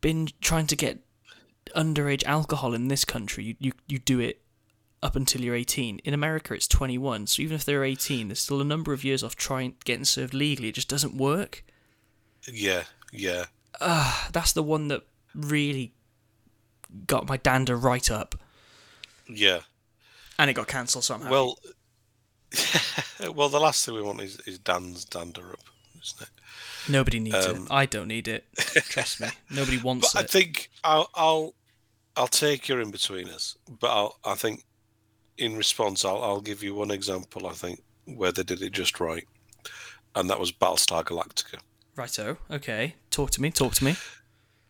been trying to get underage alcohol in this country. You you, you do it up until you're 18. In America, it's 21. So even if they're 18, there's still a number of years off trying getting served legally. It just doesn't work. Yeah, yeah. That's the one that really got my dander right up, Yeah. and it got cancelled somehow. Well, well, the last thing we want is, is Dan's dander up, isn't it? nobody needs um, it. I don't need it. Trust me. Nobody wants But I think I'll I'll I'll take your Inbetweeners, but I'll I think in response I'll I'll give you one example. I think where they did it just right, and that was Battlestar Galactica. Righto. Okay. Talk to me. Talk to me.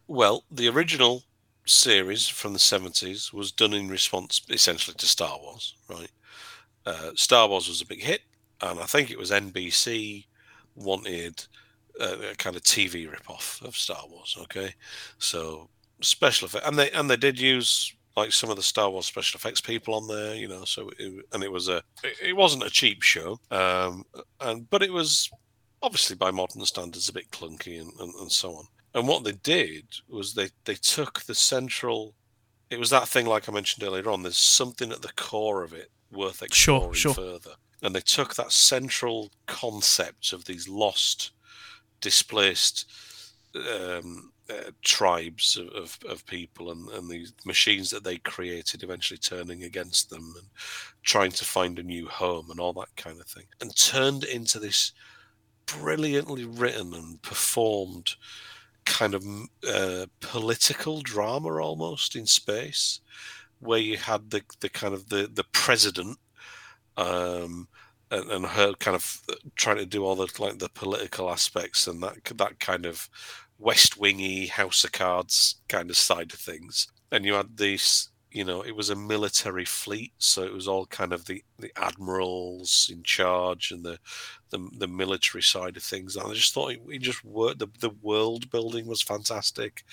Well, the original series from the 70s was done in response essentially to Star Wars, right? Uh, Star Wars was a big hit, and I think it was NBC wanted a, a kind of TV rip-off of Star Wars. Okay, so special effect, and they and they did use like some of the Star Wars special effects people on there, you know. So it, and it was a it, it wasn't a cheap show, um, and but it was obviously by modern standards a bit clunky and, and, and so on. And what they did was they they took the central. It was that thing like I mentioned earlier on. There's something at the core of it worth Sure, exploring sure. further. And they took that central concept of these lost, displaced um, uh, tribes of, of, of people and, and these machines that they created eventually turning against them and trying to find a new home and all that kind of thing. And turned into this brilliantly written and performed kind of uh, political drama almost in space where you had the, the kind of the, the president um, and, and her kind of trying to do all the like the political aspects and that that kind of West Wingy House of Cards kind of side of things. And you had this, you know, it was a military fleet, so it was all kind of the, the admirals in charge and the, the the military side of things. And I just thought it, it just worked. The the world building was fantastic,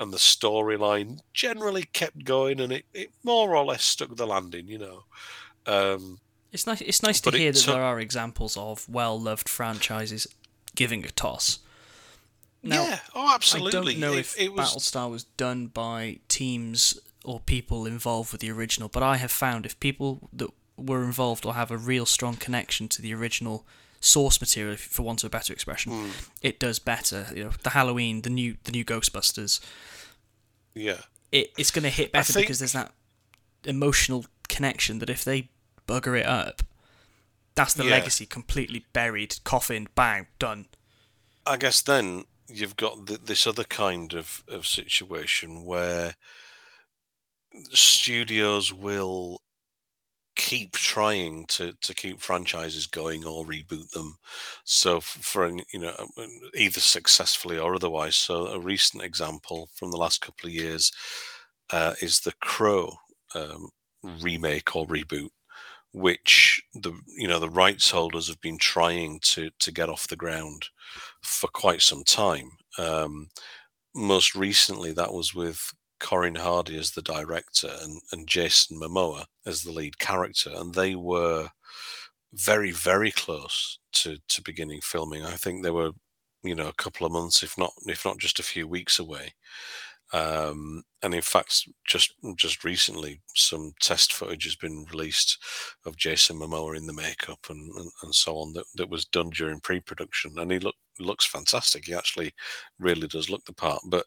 and the storyline generally kept going, and it, it more or less stuck the landing. You know. Um, It's nice. It's nice to hear that took- there are examples of well-loved franchises giving a toss. Now, yeah, oh, absolutely. I don't know It- if it was Battlestar was done by teams or people involved with the original, but I have found if people that were involved or have a real strong connection to the original source material, for want of a better expression, Hmm. it does better. You know, the Halloween, the new, the new Ghostbusters, yeah. it, it's going to hit better think- because there's that emotional connection that if they bugger it up, that's the Yeah. legacy completely buried, coffined, bang, done. I guess then you've got th- this other kind of, of situation where studios will keep trying to, to keep franchises going or reboot them. So for you know um, either successfully or otherwise. So a recent example from the last couple of years uh, is the Crow um, remake or reboot, which the you know the rights holders have been trying to to get off the ground for quite some time. Um, most recently, that was with Corin Hardy as the director and, and Jason Momoa as the lead character, and they were very, very close to, to beginning filming. I think they were, you know, a couple of months, if not if not just a few weeks away. Um, and in fact, just just recently, some test footage has been released of Jason Momoa in the makeup and, and, and so on that, that was done during pre-production, and he look, looks fantastic. He actually really does look the part, but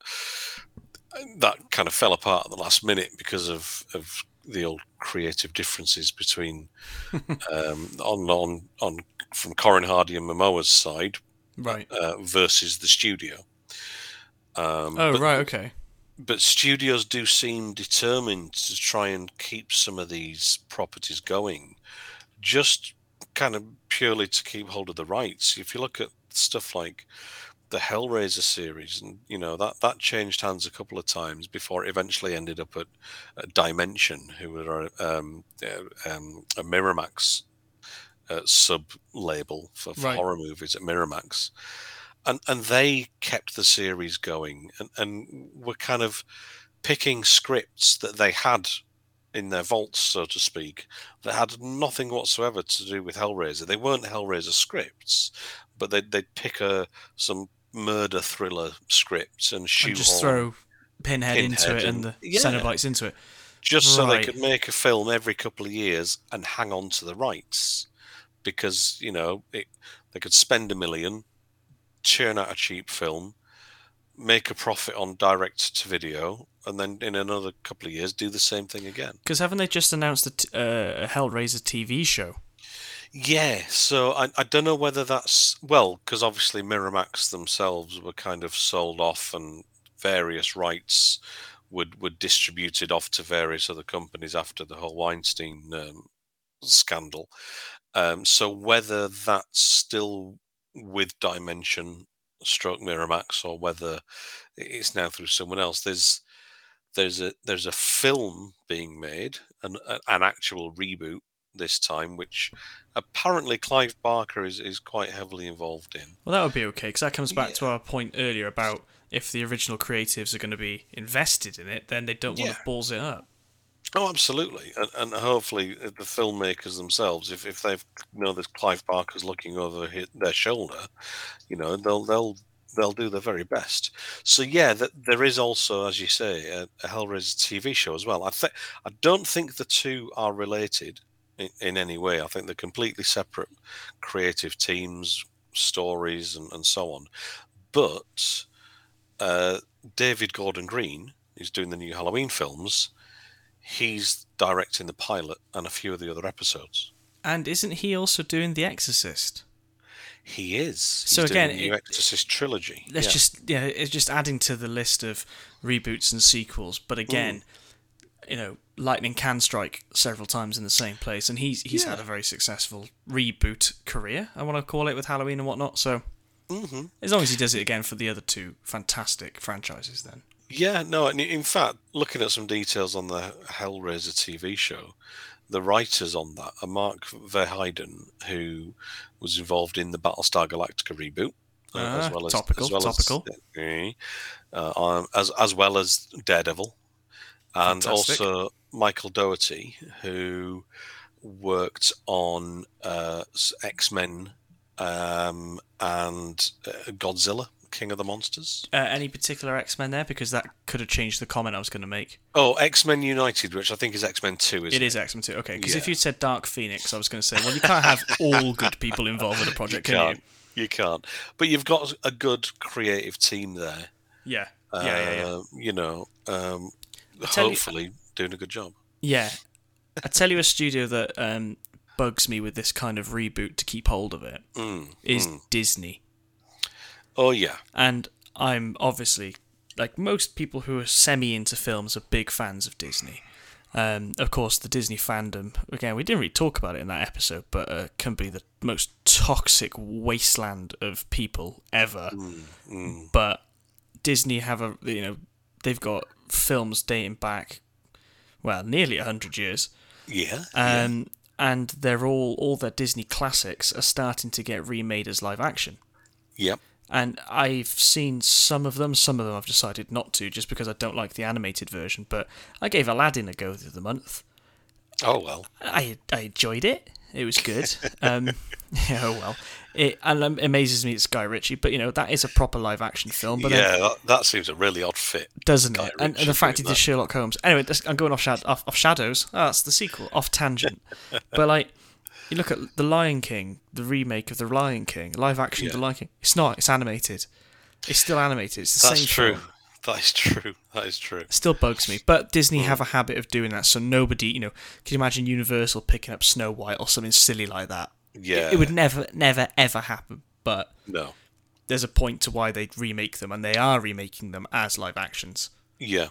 that kind of fell apart at the last minute because of of the old creative differences between um, on on on from Corin Hardy and Momoa's side Right. uh, versus the studio. Um, Oh, right. Okay. But studios do seem determined to try and keep some of these properties going, just kind of purely to keep hold of the rights. If you look at stuff like the Hellraiser series, and you know that that changed hands a couple of times before it eventually ended up at, at Dimension, who were um, uh, um, a Miramax uh, sub label for, for Right. horror movies at Miramax, and and they kept the series going, and and were kind of picking scripts that they had in their vaults, so to speak, that had nothing whatsoever to do with Hellraiser. They weren't Hellraiser scripts, but they'd, they'd pick a some murder thriller script and shoehorn And just throw Pinhead, into it and, and- the yeah. Cenobites into it. just so they could make a film every couple of years and hang on to the rights because you know it, they could spend a million churn out a cheap film make a profit on direct to video and then in another couple of years do the same thing again Because haven't they just announced a, t- uh, a Hellraiser TV show? yeah so i, I don't know whether that's well because obviously miramax themselves were kind of sold off and various rights would were distributed off to various other companies after the whole weinstein um, scandal um, so whether that's still with dimension stroke miramax or whether it's now through someone else there's there's a there's a film being made an, an actual reboot this time which apparently clive barker is, is quite heavily involved in Well, that would be okay because that comes back Yeah. to our point earlier about if the original creatives are going to be invested in it, then they don't want to balls it up. Oh, absolutely, and, and hopefully uh, the filmmakers themselves, if, if they've you know there's Clive Barker's looking over hi- their shoulder, you know they'll they'll they'll do their very best. So yeah, that there is also, as you say, a, a Hellraiser TV show as well. I think I don't think the two are related in, in any way. I think they're completely separate creative teams, stories, and, and so on. But uh, David Gordon Green, who's doing the new Halloween films he's directing the pilot and a few of the other episodes. And isn't he also doing The Exorcist? He is. He's So doing again, the new Exorcist trilogy. Let's yeah. just yeah, it's just adding to the list of reboots and sequels. But again, you know, lightning can strike several times in the same place, and he's he's had a very successful reboot career. I want to call it with Halloween and whatnot. So hmm as long as he does it again for the other two fantastic franchises, then Yeah, no, and in fact, looking at some details on the Hellraiser TV show, the writers on that are Mark Verheiden, who was involved in the Battlestar Galactica reboot, uh, Ah, as well as topical, as well topical. as uh, um, as as well as Daredevil, and Fantastic. also Michael Dougherty, who worked on uh, X Men um, and uh, Godzilla, King of the Monsters. uh, any particular X Men there because that could have changed the comment I was going to make. Oh, X Men United, which I think is X Men Two, isn't It is X Men Two, okay? Because if Yeah. you said Dark Phoenix, I was going to say, well, you can't have all good people involved with a project, you can can't. You can't. But you've got a good creative team there. you? Yeah, yeah, yeah, yeah. Uh, You know, um, tell you- hopefully doing a good job. Yeah, I tell you, a studio that um, bugs me with this kind of reboot to keep hold of it Mm, is mm. Disney, Oh yeah, and I'm obviously like most people who are semi into films are big fans of Disney. Um, of course, the Disney fandom again. We didn't really talk about it in that episode, but uh, can be the most toxic wasteland of people ever. But Disney have a you know they've got films dating back well nearly hundred years. Yeah. Um, and they're all all their Disney classics are starting to get remade as live action. yeah. And I've seen some of them. Some of them I've decided not to, just because I don't like the animated version. But I gave Aladdin a go the other month. Oh well. I I enjoyed it. It was good. um, yeah, oh well. It and um, amazes me it's Guy Ritchie, but you know that is a proper live action film. But yeah, that, that seems a really odd fit. doesn't Guy it? And, and the fact he did. Sherlock Holmes. Anyway, this, I'm going off, shad- off, off Shadows. Oh, that's the sequel, off tangent. but like, you look at The Lion King, the remake of The Lion King, live action of The Lion King. It's not. It's animated. It's still animated. It's the That's same That's true. film. That is true. That is true. It still bugs me. But. Disney have mm. a habit of doing that, so nobody, you know, can you imagine Universal picking up Snow White or something silly like that? Yeah. It would never, never, ever happen. But No. there's a point to why they remake them, and they are remaking them as live actions. Yeah.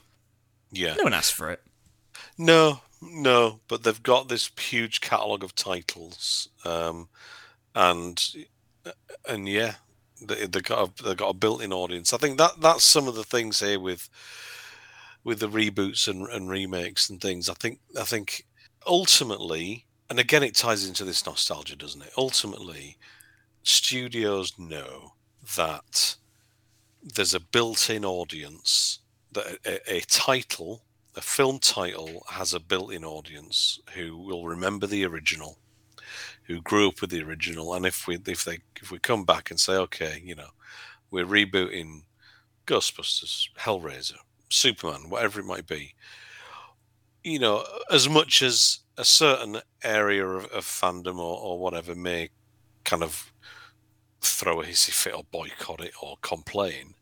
Yeah. No one asked for it. No, no, but they've got this huge catalogue of titles, um, and and yeah, they they got a, they got a built-in audience. I think that that's some of the things here with with the reboots and, and remakes and things. I think I think ultimately, and again, it ties into this nostalgia, doesn't it? Ultimately, studios know that there's a built-in audience that a, a title a film title has a built-in audience who will remember the original who grew up with the original and if we if they if we come back and say okay you know we're rebooting ghostbusters hellraiser superman whatever it might be you know as much as a certain area of, of fandom or, or whatever may kind of throw a hissy fit or boycott it or complain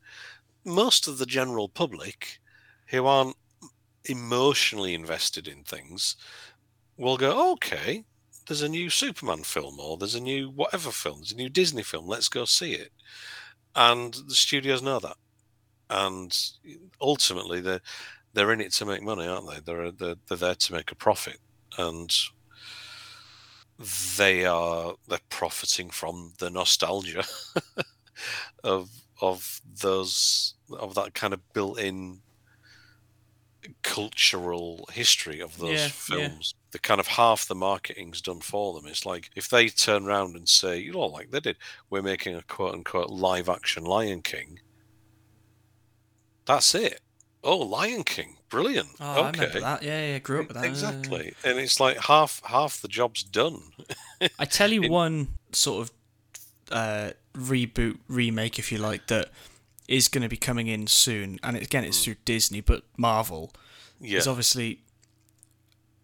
most of the general public who aren't emotionally invested in things will go, okay, there's a new Superman film or there's a new whatever film, there's a new Disney film, let's go see it. And the studios know that. And eh, ultimately they're they're in it to make money, aren't they? They're they're, they're there to make a profit. And they are they're profiting from the nostalgia of of those of that kind of built-in cultural history of those Yeah, yeah. films. The kind of half the marketing's done for them. It's like if they turn around and say, you know, like they did, we're making a quote unquote live action Lion King. That's it. Oh, Lion King, brilliant. Oh, okay. Yeah, yeah, grew up with that. exactly. And it's like half half the job's done. I tell you one sort of uh, reboot remake, if you like, that is going to be coming in soon, and again, it's through Disney, but Marvel Yeah, is obviously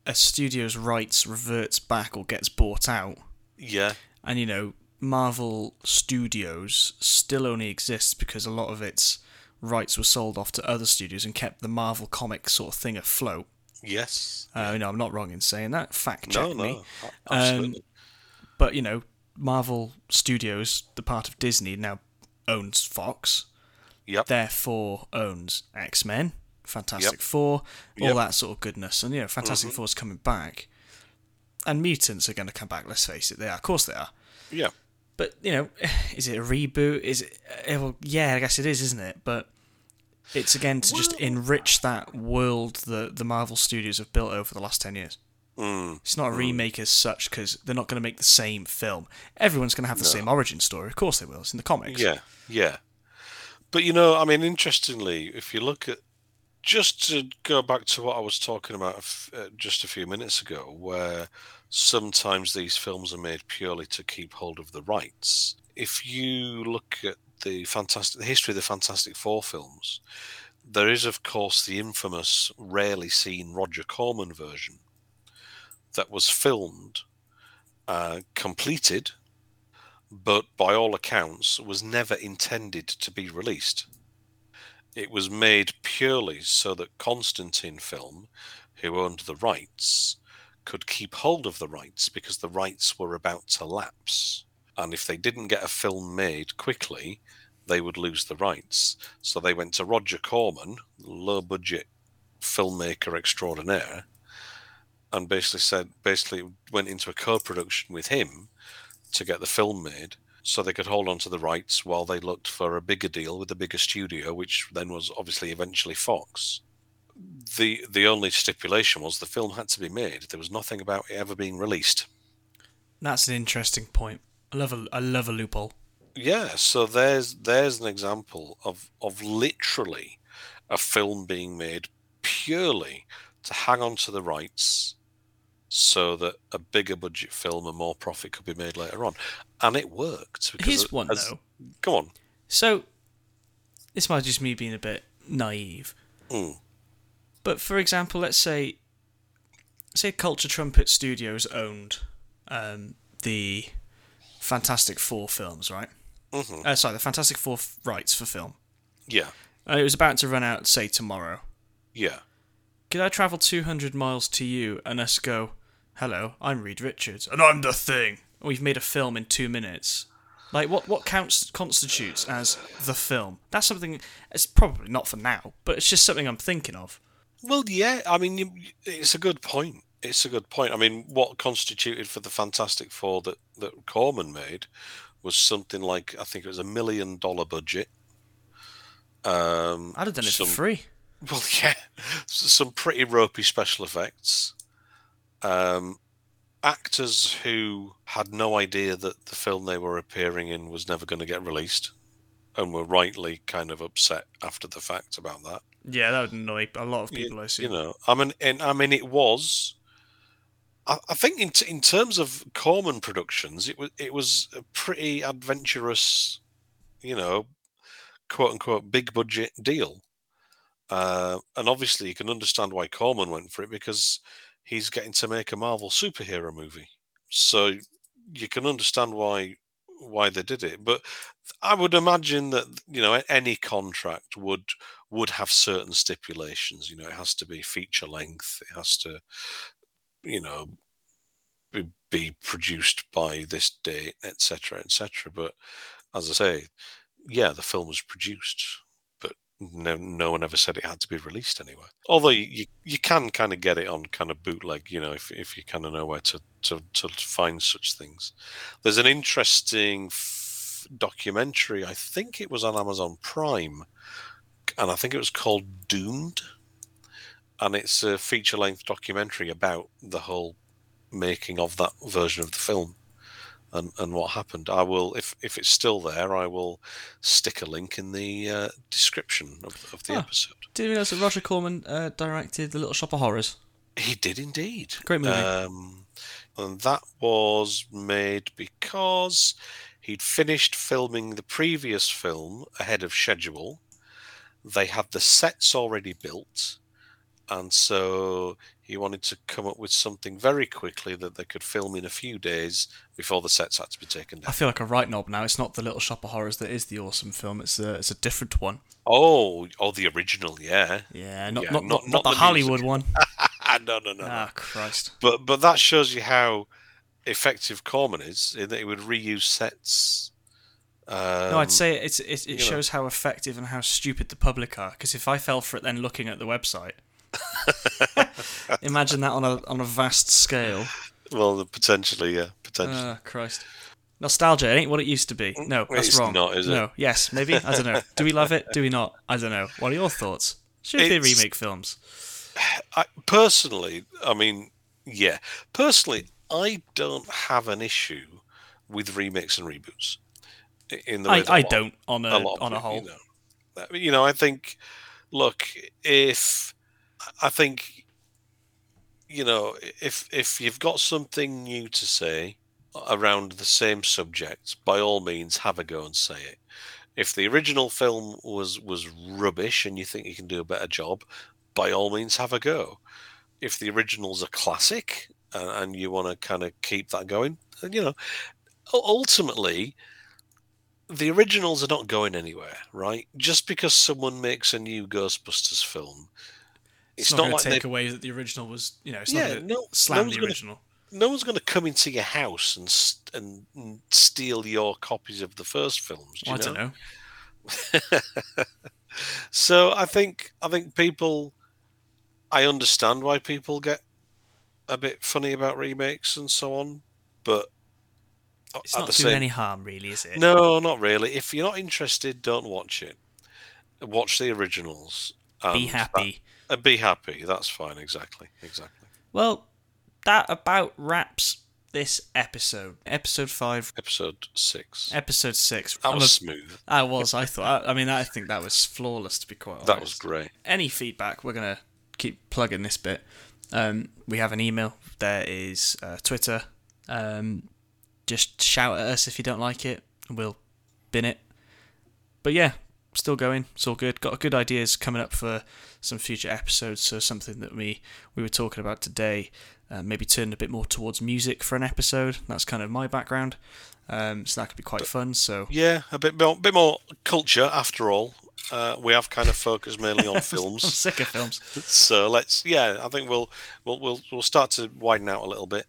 a studio's rights reverts back or gets bought out, yeah, and you know, Marvel Studios still only exists because a lot of its rights were sold off to other studios and kept the Marvel comic sort of thing afloat. yes. Uh, know, I'm not wrong in saying that. Fact check No, me. no, a- absolutely. but you know, Marvel Studios, the part of Disney, now owns Fox. Yep. Therefore, owns X Men, Fantastic Yep. Four, all Yep. Mm-hmm. that sort of goodness. And you know, Fantastic Four's coming back, and mutants are going to come back. Let's face it, they are. Of course, they are. yeah. But you know, is it a reboot? Is it? uh, Well, yeah, I guess it is, isn't it? But it's again to just enrich that world that the Marvel Studios have built over the last ten years. Mm. It's not a remake as such because they're not going to make the same film. Everyone's going to have the same origin story. Of course they will. It's in the comics. Yeah, yeah. But you know, I mean, interestingly, if you look at just to go back to what I was talking about uh, just a few minutes ago, where sometimes these films are made purely to keep hold of the rights. If you look at the fantastic the history of the Fantastic Four films, there is, of course, the infamous, rarely seen Roger Corman version that was filmed, uh, completed, but by all accounts was never intended to be released. It was made purely so that Constantine Film, who owned the rights, could keep hold of the rights because the rights were about to lapse. And if they didn't get a film made quickly, they would lose the rights. So they went to Roger Corman, low budget filmmaker extraordinaire, and basically said, basically went into a co production with him to get the film made so they could hold on to the rights while they looked for a bigger deal with a bigger studio, which then was obviously eventually Fox. The the only stipulation was the film had to be made. There was nothing about it ever being released. That's an interesting point. I love a, I love a loophole. Yeah, so there's there's an example of of literally a film being made purely to hang on to the rights so that a bigger budget film and more profit could be made later on. And it worked. Here's one as- though. Go on. So, this might just me being a bit naive, Mm. but for example, let's say, say Culture Trumpet Studios owned um, the Fantastic Four films, right? hmm Uh, sorry, the Fantastic Four f- rights for film. Yeah, And it was about to run out, say tomorrow. yeah. Could I travel 200 miles to you and us go, hello, I'm Reed Richards, and I'm the thing. We've made a film in two minutes. Like, what, what counts constitutes as the film? That's something, it's probably not for now, but it's just something I'm thinking of. Well, yeah. I mean, you, it's a good point. It's a good point. I mean, what constituted for the Fantastic Four that that Corman made was something like I think it was a million dollar budget. Um, I'd have done it some, for free. Well, yeah, some pretty ropey special effects. Um, actors who had no idea that the film they were appearing in was never going to get released, and were rightly kind of upset after the fact about that. Yeah, that would annoy a lot of You- people, I see. You know, I mean, and, I mean, it was. I, I think in t- in terms of Corman Productions, it was it was a pretty adventurous, you know, quote unquote big budget deal. Uh, and obviously, you can understand why Corman went for it because he's getting to make a Marvel superhero movie. So you can understand why why they did it. But I would imagine that you know any contract would would have certain stipulations. You know, it has to be feature length. It has to, you know, be, be produced by this date, etc., etc. But as I say, yeah, the film was produced, no, no one ever said it had to be released anywhere. Although you, you, can kind of get it on kind of bootleg, you know, if, if you kind of know where to, to, to find such things. There's an interesting f- documentary, I think it was on Amazon Prime, and I think it was called Doomed. And it's a feature length documentary about the whole making of that version of the film and, and what happened. I will, if if it's still there, I will stick a link in the uh, description of, of the Ah. episode. Did you realize that Roger Corman uh, directed The Little Shop of Horrors? He did indeed. Great movie. Um, and that was made because he'd finished filming the previous film ahead of schedule. They had the sets already built, and so he wanted to come up with something very quickly that they could film in a few days before the sets had to be taken down. I feel like a right knob now. It's not The Little Shop of Horrors that is the awesome film. It's a, it's a different one. Oh, oh, the original, yeah. Yeah, not Yeah, not, not- not, not the, the Hollywood music. one. no, no, no, no. Ah, Christ. But but that shows you how effective Corman is in that he would reuse sets. Um, No, I'd say it's, it, it know. shows how effective and how stupid the public are. Because if I fell for it then looking at the website, imagine that on a on a vast scale. well, potentially, yeah, potentially. Ah, Christ. Nostalgia it ain't what it used to be. No, that's It's wrong. not, is it? No, yes, maybe. I don't know. Do we love it? Do we not? I don't know. What are your thoughts? Should they remake films? I, personally, I mean, yeah, personally, I don't have an issue with remakes and reboots. i- In the I, I lot- don't on a, a on a whole. You know, you know, I think, look, if I think, you know, if if you've got something new to say around the same subject, by all means, have a go and say it. If the original film was was rubbish and you think you can do a better job, by all means, have a go. If the original's a classic and, and you want to kind of keep that going, you know, ultimately, the originals are not going anywhere, right? Just because someone makes a new Ghostbusters film, It's, it's, not, not, going like they take away that the original was, you know, it's Yeah, not no- no slam one's the gonna- original. no one's going to come into your house and and, and steal your copies of the first films. do Well, I you don't know. So I think I think people, I understand why people get a bit funny about remakes and so on, but It's not doing same any harm, really, is it? no, not really. If you're not interested, don't watch it. Watch the originals. Be happy. that- uh, be happy. That's fine. Exactly. Exactly. Well, that about wraps this episode. Episode five, Episode six. episode six. that I'm was a- smooth. I was. I thought. I mean, I think that was flawless. To be quite honest, That was great. Any feedback? We're gonna keep plugging this bit. Um, we have an email. There is uh, Twitter. Um, just shout at us if you don't like it, we'll bin it. But yeah, still going. It's all good. Got good ideas coming up for some future episodes. So something that we we were talking about today. Uh, maybe turn a bit more towards music for an episode. That's kind of my background. Um, so that could be quite fun. So Yeah, a bit more, bit more culture after all. Uh, we have kind of focused mainly on I'm films, sick of films. so let's. Yeah, I think we'll we'll we'll, we'll start to widen out a little bit.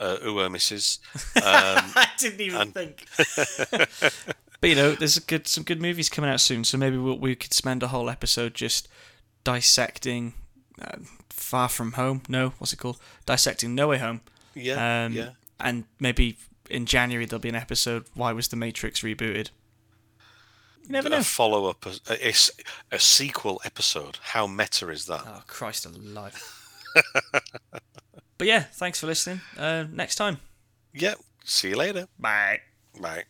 Uh, ooh, misses. Um, I didn't even and- think. But you know, there's a good some good movies coming out soon, so maybe we'll, we could spend a whole episode just dissecting uh, Far From Home. No, what's it called? Dissecting No Way Home. yeah, Um, yeah. And maybe in January there'll be an episode. Why was the Matrix rebooted? You never know. A follow up, a sequel episode. How meta is that? Oh Christ alive! but yeah, thanks for listening. Uh, next time. Yeah. See you later. Bye. Bye.